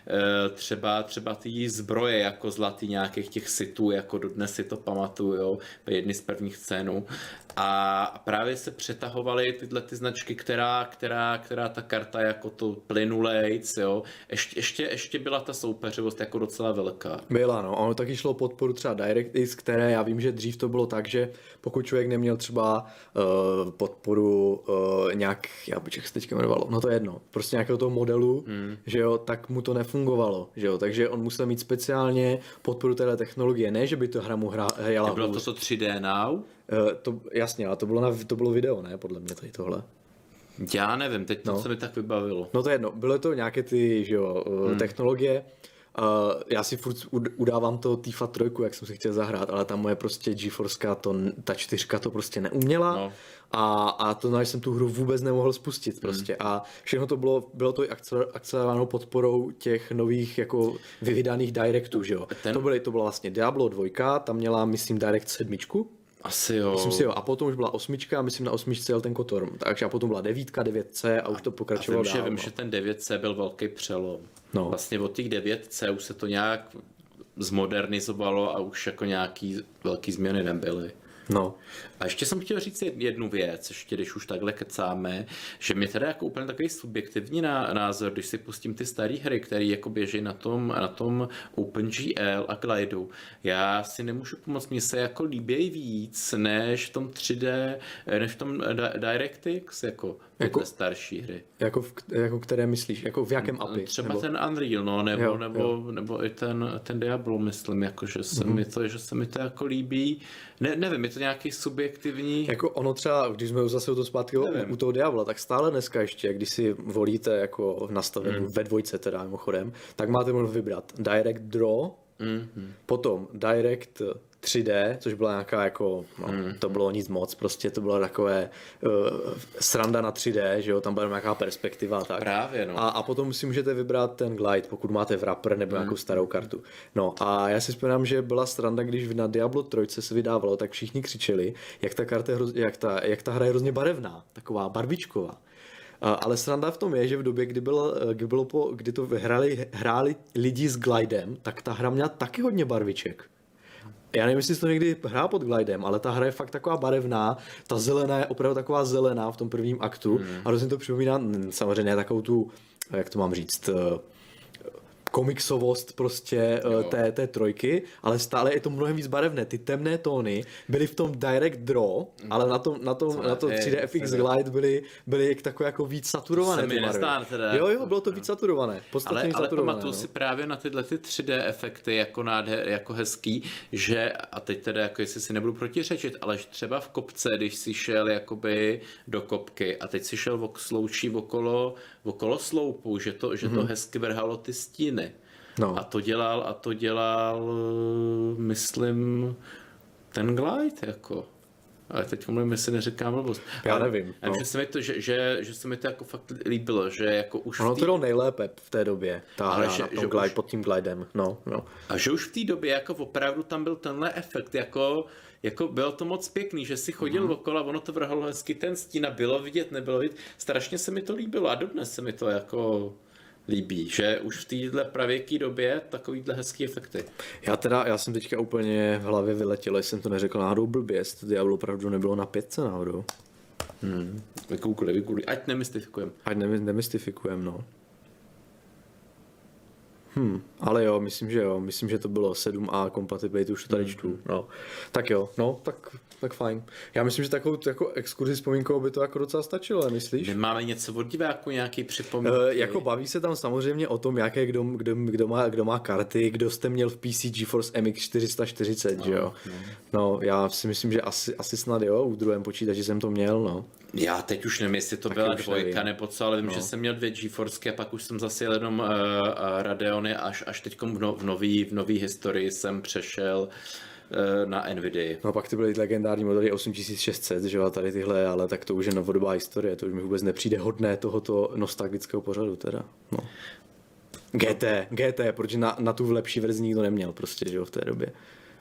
E, třeba, třeba ty zbroje jako zlatý nějakých těch sitů, jako dodnes si to pamatuju, jo, jedny z prvních scénů. A právě se přetahovaly tyhle ty značky, která, která, která ta karta jako to plynulejc, jo. Ještě, ještě, ještě byla ta soupeřivost jako docela velká. Byla, no. Ono taky šlo podporu třeba DirectX, které já vím, že dřív to bylo tak, že pokud člověk neměl třeba uh, podporu uh, nějak, já bych se teďka jmenovalo, no to je jedno, prostě nějakého toho modelu, hmm. že jo, tak mu to nefungovalo, že jo, takže on musel mít speciálně podporu téhle technologie, ne, že by to hra mu hra, hrajela Bylo to to 3D Now? Uh, to, jasně, ale to bylo, na, to bylo video, ne, podle mě tady tohle. Já nevím, teď to No. se mi tak vybavilo. No to je jedno, byly to nějaké ty že jo, hmm. technologie, Uh, já si furt ud- udávám to Tifa 3, jak jsem si chtěl zahrát, ale ta moje prostě GeForce, to, ta čtyřka to prostě neuměla No. A, a to znamená, že jsem tu hru vůbec nemohl spustit prostě a všechno to bylo, bylo to i akceler- akcelerovanou podporou těch nových jako vyvydaných directů, že jo. Ten- To, byly, to byla vlastně Diablo 2, tam měla myslím Direct 7, Asi jo. Myslím si jo. A potom už byla osmička a myslím na osmičce jel ten Kotorm. Takže a potom byla devítka, 9C a už to A pokračovalo že, dál. vím, no. že ten 9C byl velký přelom. No. Vlastně od těch 9C už se to nějak zmodernizovalo a už jako nějaký velký změny nebyly. no. A ještě jsem chtěl říct jed- jednu věc, ještě když už takhle kecáme, že mě teda jako úplně takový subjektivní ná- názor, když si pustím ty staré hry, které jako běží na tom, na tom OpenGL a Glideu, já si nemůžu pomoct, mně se jako líbějí víc, než v tom 3D, než v tom Di- DirectX, jako, Jako- starší hry. Jako, v, jako které myslíš? Jako v jakém API? Třeba Nebo... ten Unreal, no, nebo, Jo, nebo, jo. nebo i ten, ten Diablo, myslím, jako, že se, Mhm. mi to, že se mi to jako líbí. Ne, nevím, je to nějaký subjektivní... Jako ono třeba, když jsme už zase u toho zpátky u, Nevím. u toho Diabla, tak stále dneska ještě, když si volíte jako nastavení, Hmm. ve dvojce teda mimochodem, tak máte možnost vybrat Direct Draw, Mm-hmm. Potom Direct 3D, což byla nějaká jako, no, mm. to bylo nic moc, prostě to bylo takové uh, sranda na 3D, že jo, tam byla nějaká perspektiva a tak. Právě, no. A, a potom si můžete vybrat ten glide, pokud máte wrapper nebo nějakou starou kartu. No a já si vzpomínám, že byla sranda, když na Diablo 3 se vydávalo, tak všichni křičeli, jak ta, karta jak ta, jak ta hra je hrozně barevná, taková barvičková. Ale sranda v tom je, že v době, kdy, bylo, kdy, bylo po, kdy to hráli, hráli lidi s glidem, tak ta hra měla taky hodně barviček. Já nevím, jestli jsi to někdy hrál pod glidem, ale ta hra je fakt taková barevná, ta zelená je opravdu taková zelená v tom prvním aktu hmm. a hrozně to připomíná mm, samozřejmě takovou tu, jak to mám říct, eh, komiksovost prostě jo. té, té trojky, ale stále je to mnohem víc barevné. Ty temné tóny byly v tom direct draw, ale na tom, na tom, Co na tom je, 3D FX se Glide byly, byly jak takové jako víc saturované To se mi nezdá teda. Jo, jo, bylo to víc saturované. Ale, víc ale saturované. pamatuju no. si právě na tyhle ty 3D efekty jako, nádher, jako hezký, že, a teď teda jako jestli si nebudu protiřečit, ale že třeba v kopce, když si šel jakoby do kopky a teď si šel vok, sloučí okolo, okolo sloupu, že to, že to hezky vrhalo ty stíny. No. A to dělal, a to dělal, eh, myslím, ten glide, jako. Ale teď mluvím, jestli neříkám blbost. Já Ale- nevím, no. Že, se mi to, že, že, že se mi to jako fakt líbilo, že jako už Ono té- to bylo nejlépe v té době, ta Ale hra že- na tom že glide, už- pod tím glidem. No, no. A že už v té době jako opravdu tam byl tenhle efekt, jako, jako bylo to moc pěkný, že si chodil Mhm. mm. okolo a ono to vrhalo hezky ten stín a bylo vidět, nebylo vidět. Strašně se mi to líbilo a dodnes se mi to jako líbí, že už v téhle pravěké době takovýhle hezký efekty. Já teda, já jsem teďka úplně v hlavě vyletěl, jsem to neřekl náhodou blbě, jestli to Diablo opravdu nebylo na pětce náhodou. Vykoukli, vykoukli, ať nemystifikujeme. Ať ne, nemystifikujem, no. Hm, ale jo, myslím, že jo, myslím, že to bylo 7A compatibility, už to tady čtu, no. Tak jo, no, tak, tak fajn. Já myslím, že takovou jako exkurzi vzpomínkou by to jako docela stačilo, nemyslíš? My máme něco od diváků, nějaký připomínky. Uh, jako baví se tam samozřejmě o tom, jaké kdo, kdo, kdo, má, kdo má karty, kdo jste měl v PC GeForce MX 440, no, že jo? No, já si myslím, že asi, asi snad jo, u druhém počítači jsem to měl, no. Já teď už nevím, jestli to Taky byla dvojka nevím. nebo co, ale vím, no. že jsem měl dvě GeForce a pak už jsem zase jel jenom uh, uh, Radeony, až, až teď v, no, v nový, v nový historii jsem přešel uh, na Nvidia. No pak ty byly ty legendární modely 8600, že jo, tady tyhle, ale tak to už je novodobá historie, to už mi vůbec nepřijde hodné tohoto nostalgického pořadu teda, no. GT, GT, protože na, na tu lepší verzi nikdo neměl prostě, že jo, v té době.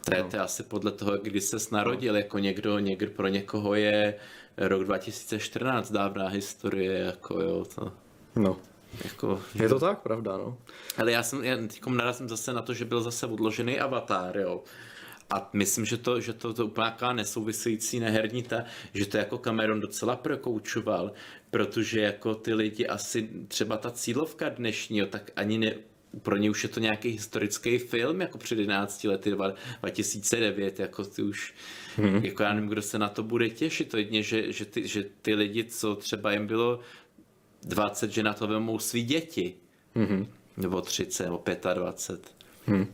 To je, je asi podle toho, kdy se narodil, jako někdo, někdo, pro někoho je rok 2014 dávná historie, jako jo, to, No, jako, je to tak, pravda, no. Ale já jsem, já teď narazím zase na to, že byl zase odložený avatar, jo. A myslím, že to, že to, to úplně nějaká nesouvisející neherní ta, že to jako Cameron docela prokoučoval, protože jako ty lidi asi třeba ta cílovka dnešního, tak ani ne, pro ně už je to nějaký historický film, jako před 11 lety, dva- 2009, jako ty už, hmm. jako já nevím, kdo se na to bude těšit, to jedině, že, že, ty, že ty lidi, co třeba jim bylo 20, že na to vemou svý děti, Mhm. nebo 30, nebo 25.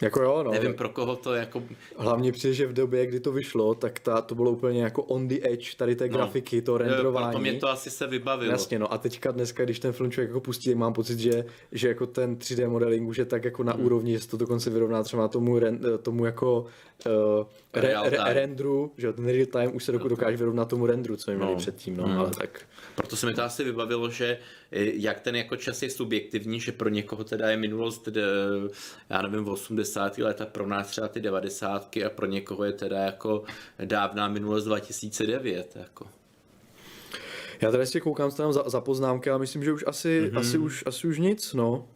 Jako jo, no. Nevím, pro koho to jako... Hlavně přijde, že v době, kdy to vyšlo, tak ta, to bylo úplně jako on the edge, tady té grafiky, to renderování. Proto mě to asi se vybavilo. Jasně, no a teďka dneska, když ten film člověk jako pustí, tak mám pocit, že, že jako ten 3D modeling už je tak jako na Hmm. úrovni, že se to dokonce vyrovná třeba tomu, ren, tomu jako uh, re, re, time. rendru, že ten real time už se doku- dokáže vyrovnat tomu rendru, co měli No. předtím, no, Hmm. ale tak. Proto se mi to asi vybavilo, že eh, jak ten jako čas je subjektivní, že pro někoho teda je minulost, eh, já nevím, 80. leta, pro nás třeba ty 90. a pro někoho je teda jako dávná minulost 2009. Jako. Já tady ještě koukám tam za, za poznámky, ale myslím, že už asi, Mhm. mm-hmm. asi, už, asi už nic, no.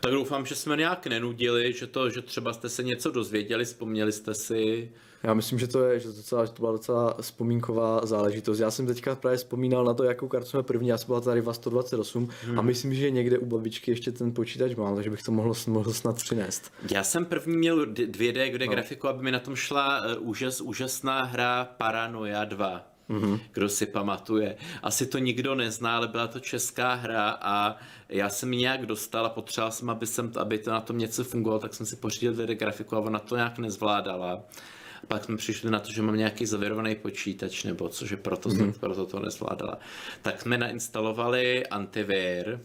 Tak doufám, že jsme nějak nenudili, že, to, že třeba jste se něco dozvěděli, vzpomněli jste si. Já myslím, že to je, že to, docela, že to byla docela vzpomínková záležitost. Já jsem teďka právě vzpomínal na to, jakou kartu jsme první, já jsem byla tady 128 hmm. a myslím, že někde u babičky ještě ten počítač mám, takže bych to mohl, mohl snad přinést. Já jsem první měl d- 2D, kde no. grafiku, aby mi na tom šla uh, úžas, úžasná hra Paranoia 2. Mm-hmm. Kdo si pamatuje. Asi to nikdo nezná, ale byla to česká hra a já jsem ji nějak dostal a potřeboval jsem, aby, jsem, aby to na tom něco fungovalo, tak jsem si pořídil 2D grafiku a ona to nějak nezvládala. Pak jsme přišli na to, že mám nějaký zavěrovaný počítač nebo co, že proto, mm-hmm. proto to nezvládala. Tak jsme nainstalovali antivir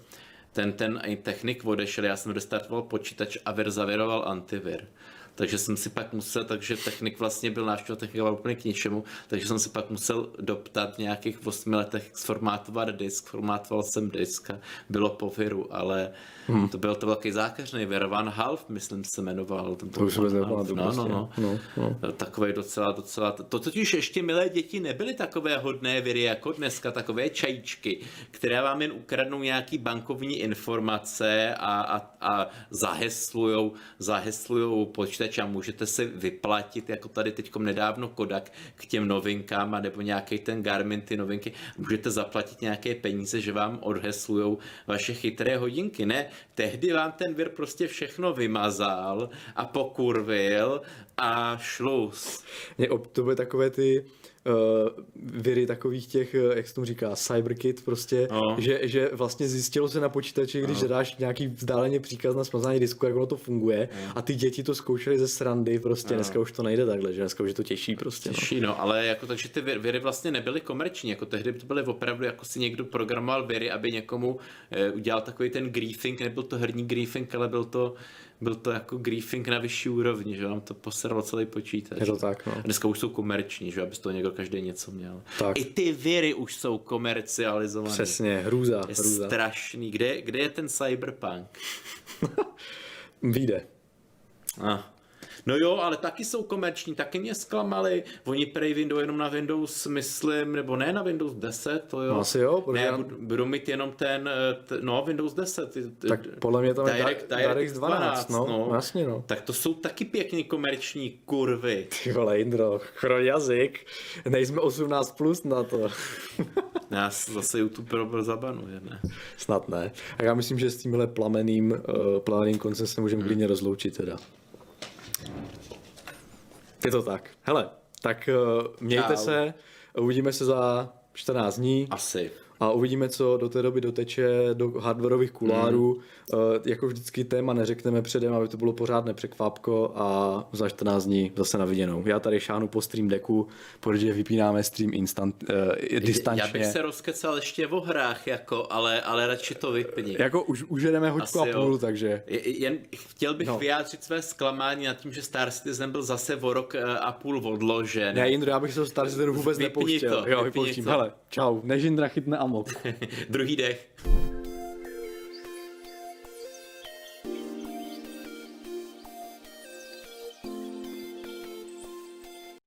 ten, ten technik odešel, já jsem restartoval počítač a Vir zaviroval antivir. Takže jsem si pak musel, takže technik vlastně byl návštěva technika úplně k ničemu, takže jsem si pak musel doptat v nějakých 8 letech sformátovat disk, formátoval jsem disk a bylo po viru, ale hmm. to byl to velký zákeřný vir, Van Half, myslím se jmenoval. Ten To už vůbec nepamatuju No, no, prostě. no. No, no. Takový docela, docela, to totiž ještě milé děti nebyly takové hodné viry jako dneska, takové čajíčky, které vám jen ukradnou nějaký bankovní informace a, a, a zaheslujou, zaheslujou počítač a můžete si vyplatit, jako tady teďkom nedávno Kodak k těm novinkám, a nebo nějaký ten Garmin, ty novinky, můžete zaplatit nějaké peníze, že vám odheslujou vaše chytré hodinky. Ne, tehdy vám ten vir prostě všechno vymazal a pokurvil a šlus. Mě to byly takové ty viry takových těch, eh, jak se tomu říká, cyberkit prostě, No. že, že vlastně zjistilo se na počítači, když dáš nějaký vzdáleně příkaz na smazání disku, jak ono to funguje a ty děti to zkoušely ze srandy prostě, dneska už to nejde takhle, že dneska už je to těžší prostě. No. Těžší, no, ale jako takže ty vir- viry vlastně nebyly komerční, jako tehdy to byly opravdu, jako si někdo programoval viry, aby někomu eh, udělal takový ten griefing, nebyl to herní griefing, ale byl to, byl to jako griefing na vyšší úrovni, že vám to posralo celý počítač. Je to tak, no. A dneska už jsou komerční, že aby z toho někdo každý něco měl. Tak. I ty viry už jsou komercializované. Přesně, hrůza, Je hrůza. strašný. Kde, kde je ten cyberpunk? <laughs> Vyjde. Ah. No jo, ale taky jsou komerční, taky mě zklamali. Oni prej Windows jenom na Windows, myslím, nebo ne na Windows 10, to jo. No asi jo, ne, já- budu, mít jenom ten, eh, t, no Windows 10. ty- ty- Tak podle mě tam je Direct- Direct, DirectX DirectX 12, no, no. jasně no. Tak to jsou taky pěkný komerční kurvy. <laughs> Ty vole, Indro, chroň jazyk, nejsme 18 plus na to. <laughs> Nás zase YouTube pro zabanuje, ne? Snad ne. A já myslím, že s tímhle plameným, uh, plameným koncem se můžeme klidně rozloučit teda. Je to tak. Hele, tak uh, mějte Čau. se, uvidíme se za 14 dní Asi. A uvidíme, co do té doby doteče do hardwareových kulárů. Mm. Uh, jako vždycky téma neřekneme předem, aby to bylo pořádné překvápko a za 14 dní zase na viděnou. Já tady šánu po Stream Decku, protože vypínáme stream instant, uh, distančně. Já bych se rozkecal ještě o hrách, jako, ale, ale radši to vypni. Jako už, už jedeme hoďku a půl, jo. takže... Je- Jen chtěl bych No. vyjádřit své zklamání nad tím, že Star Citizen byl zase o rok eh, a půl odložen. Ne, Indro, já bych se Star Citizen vůbec Vypni nepouštěl. to, jo, vypouštím. Hele, čau, než Indra chytne Amok. <laughs> Druhý dech.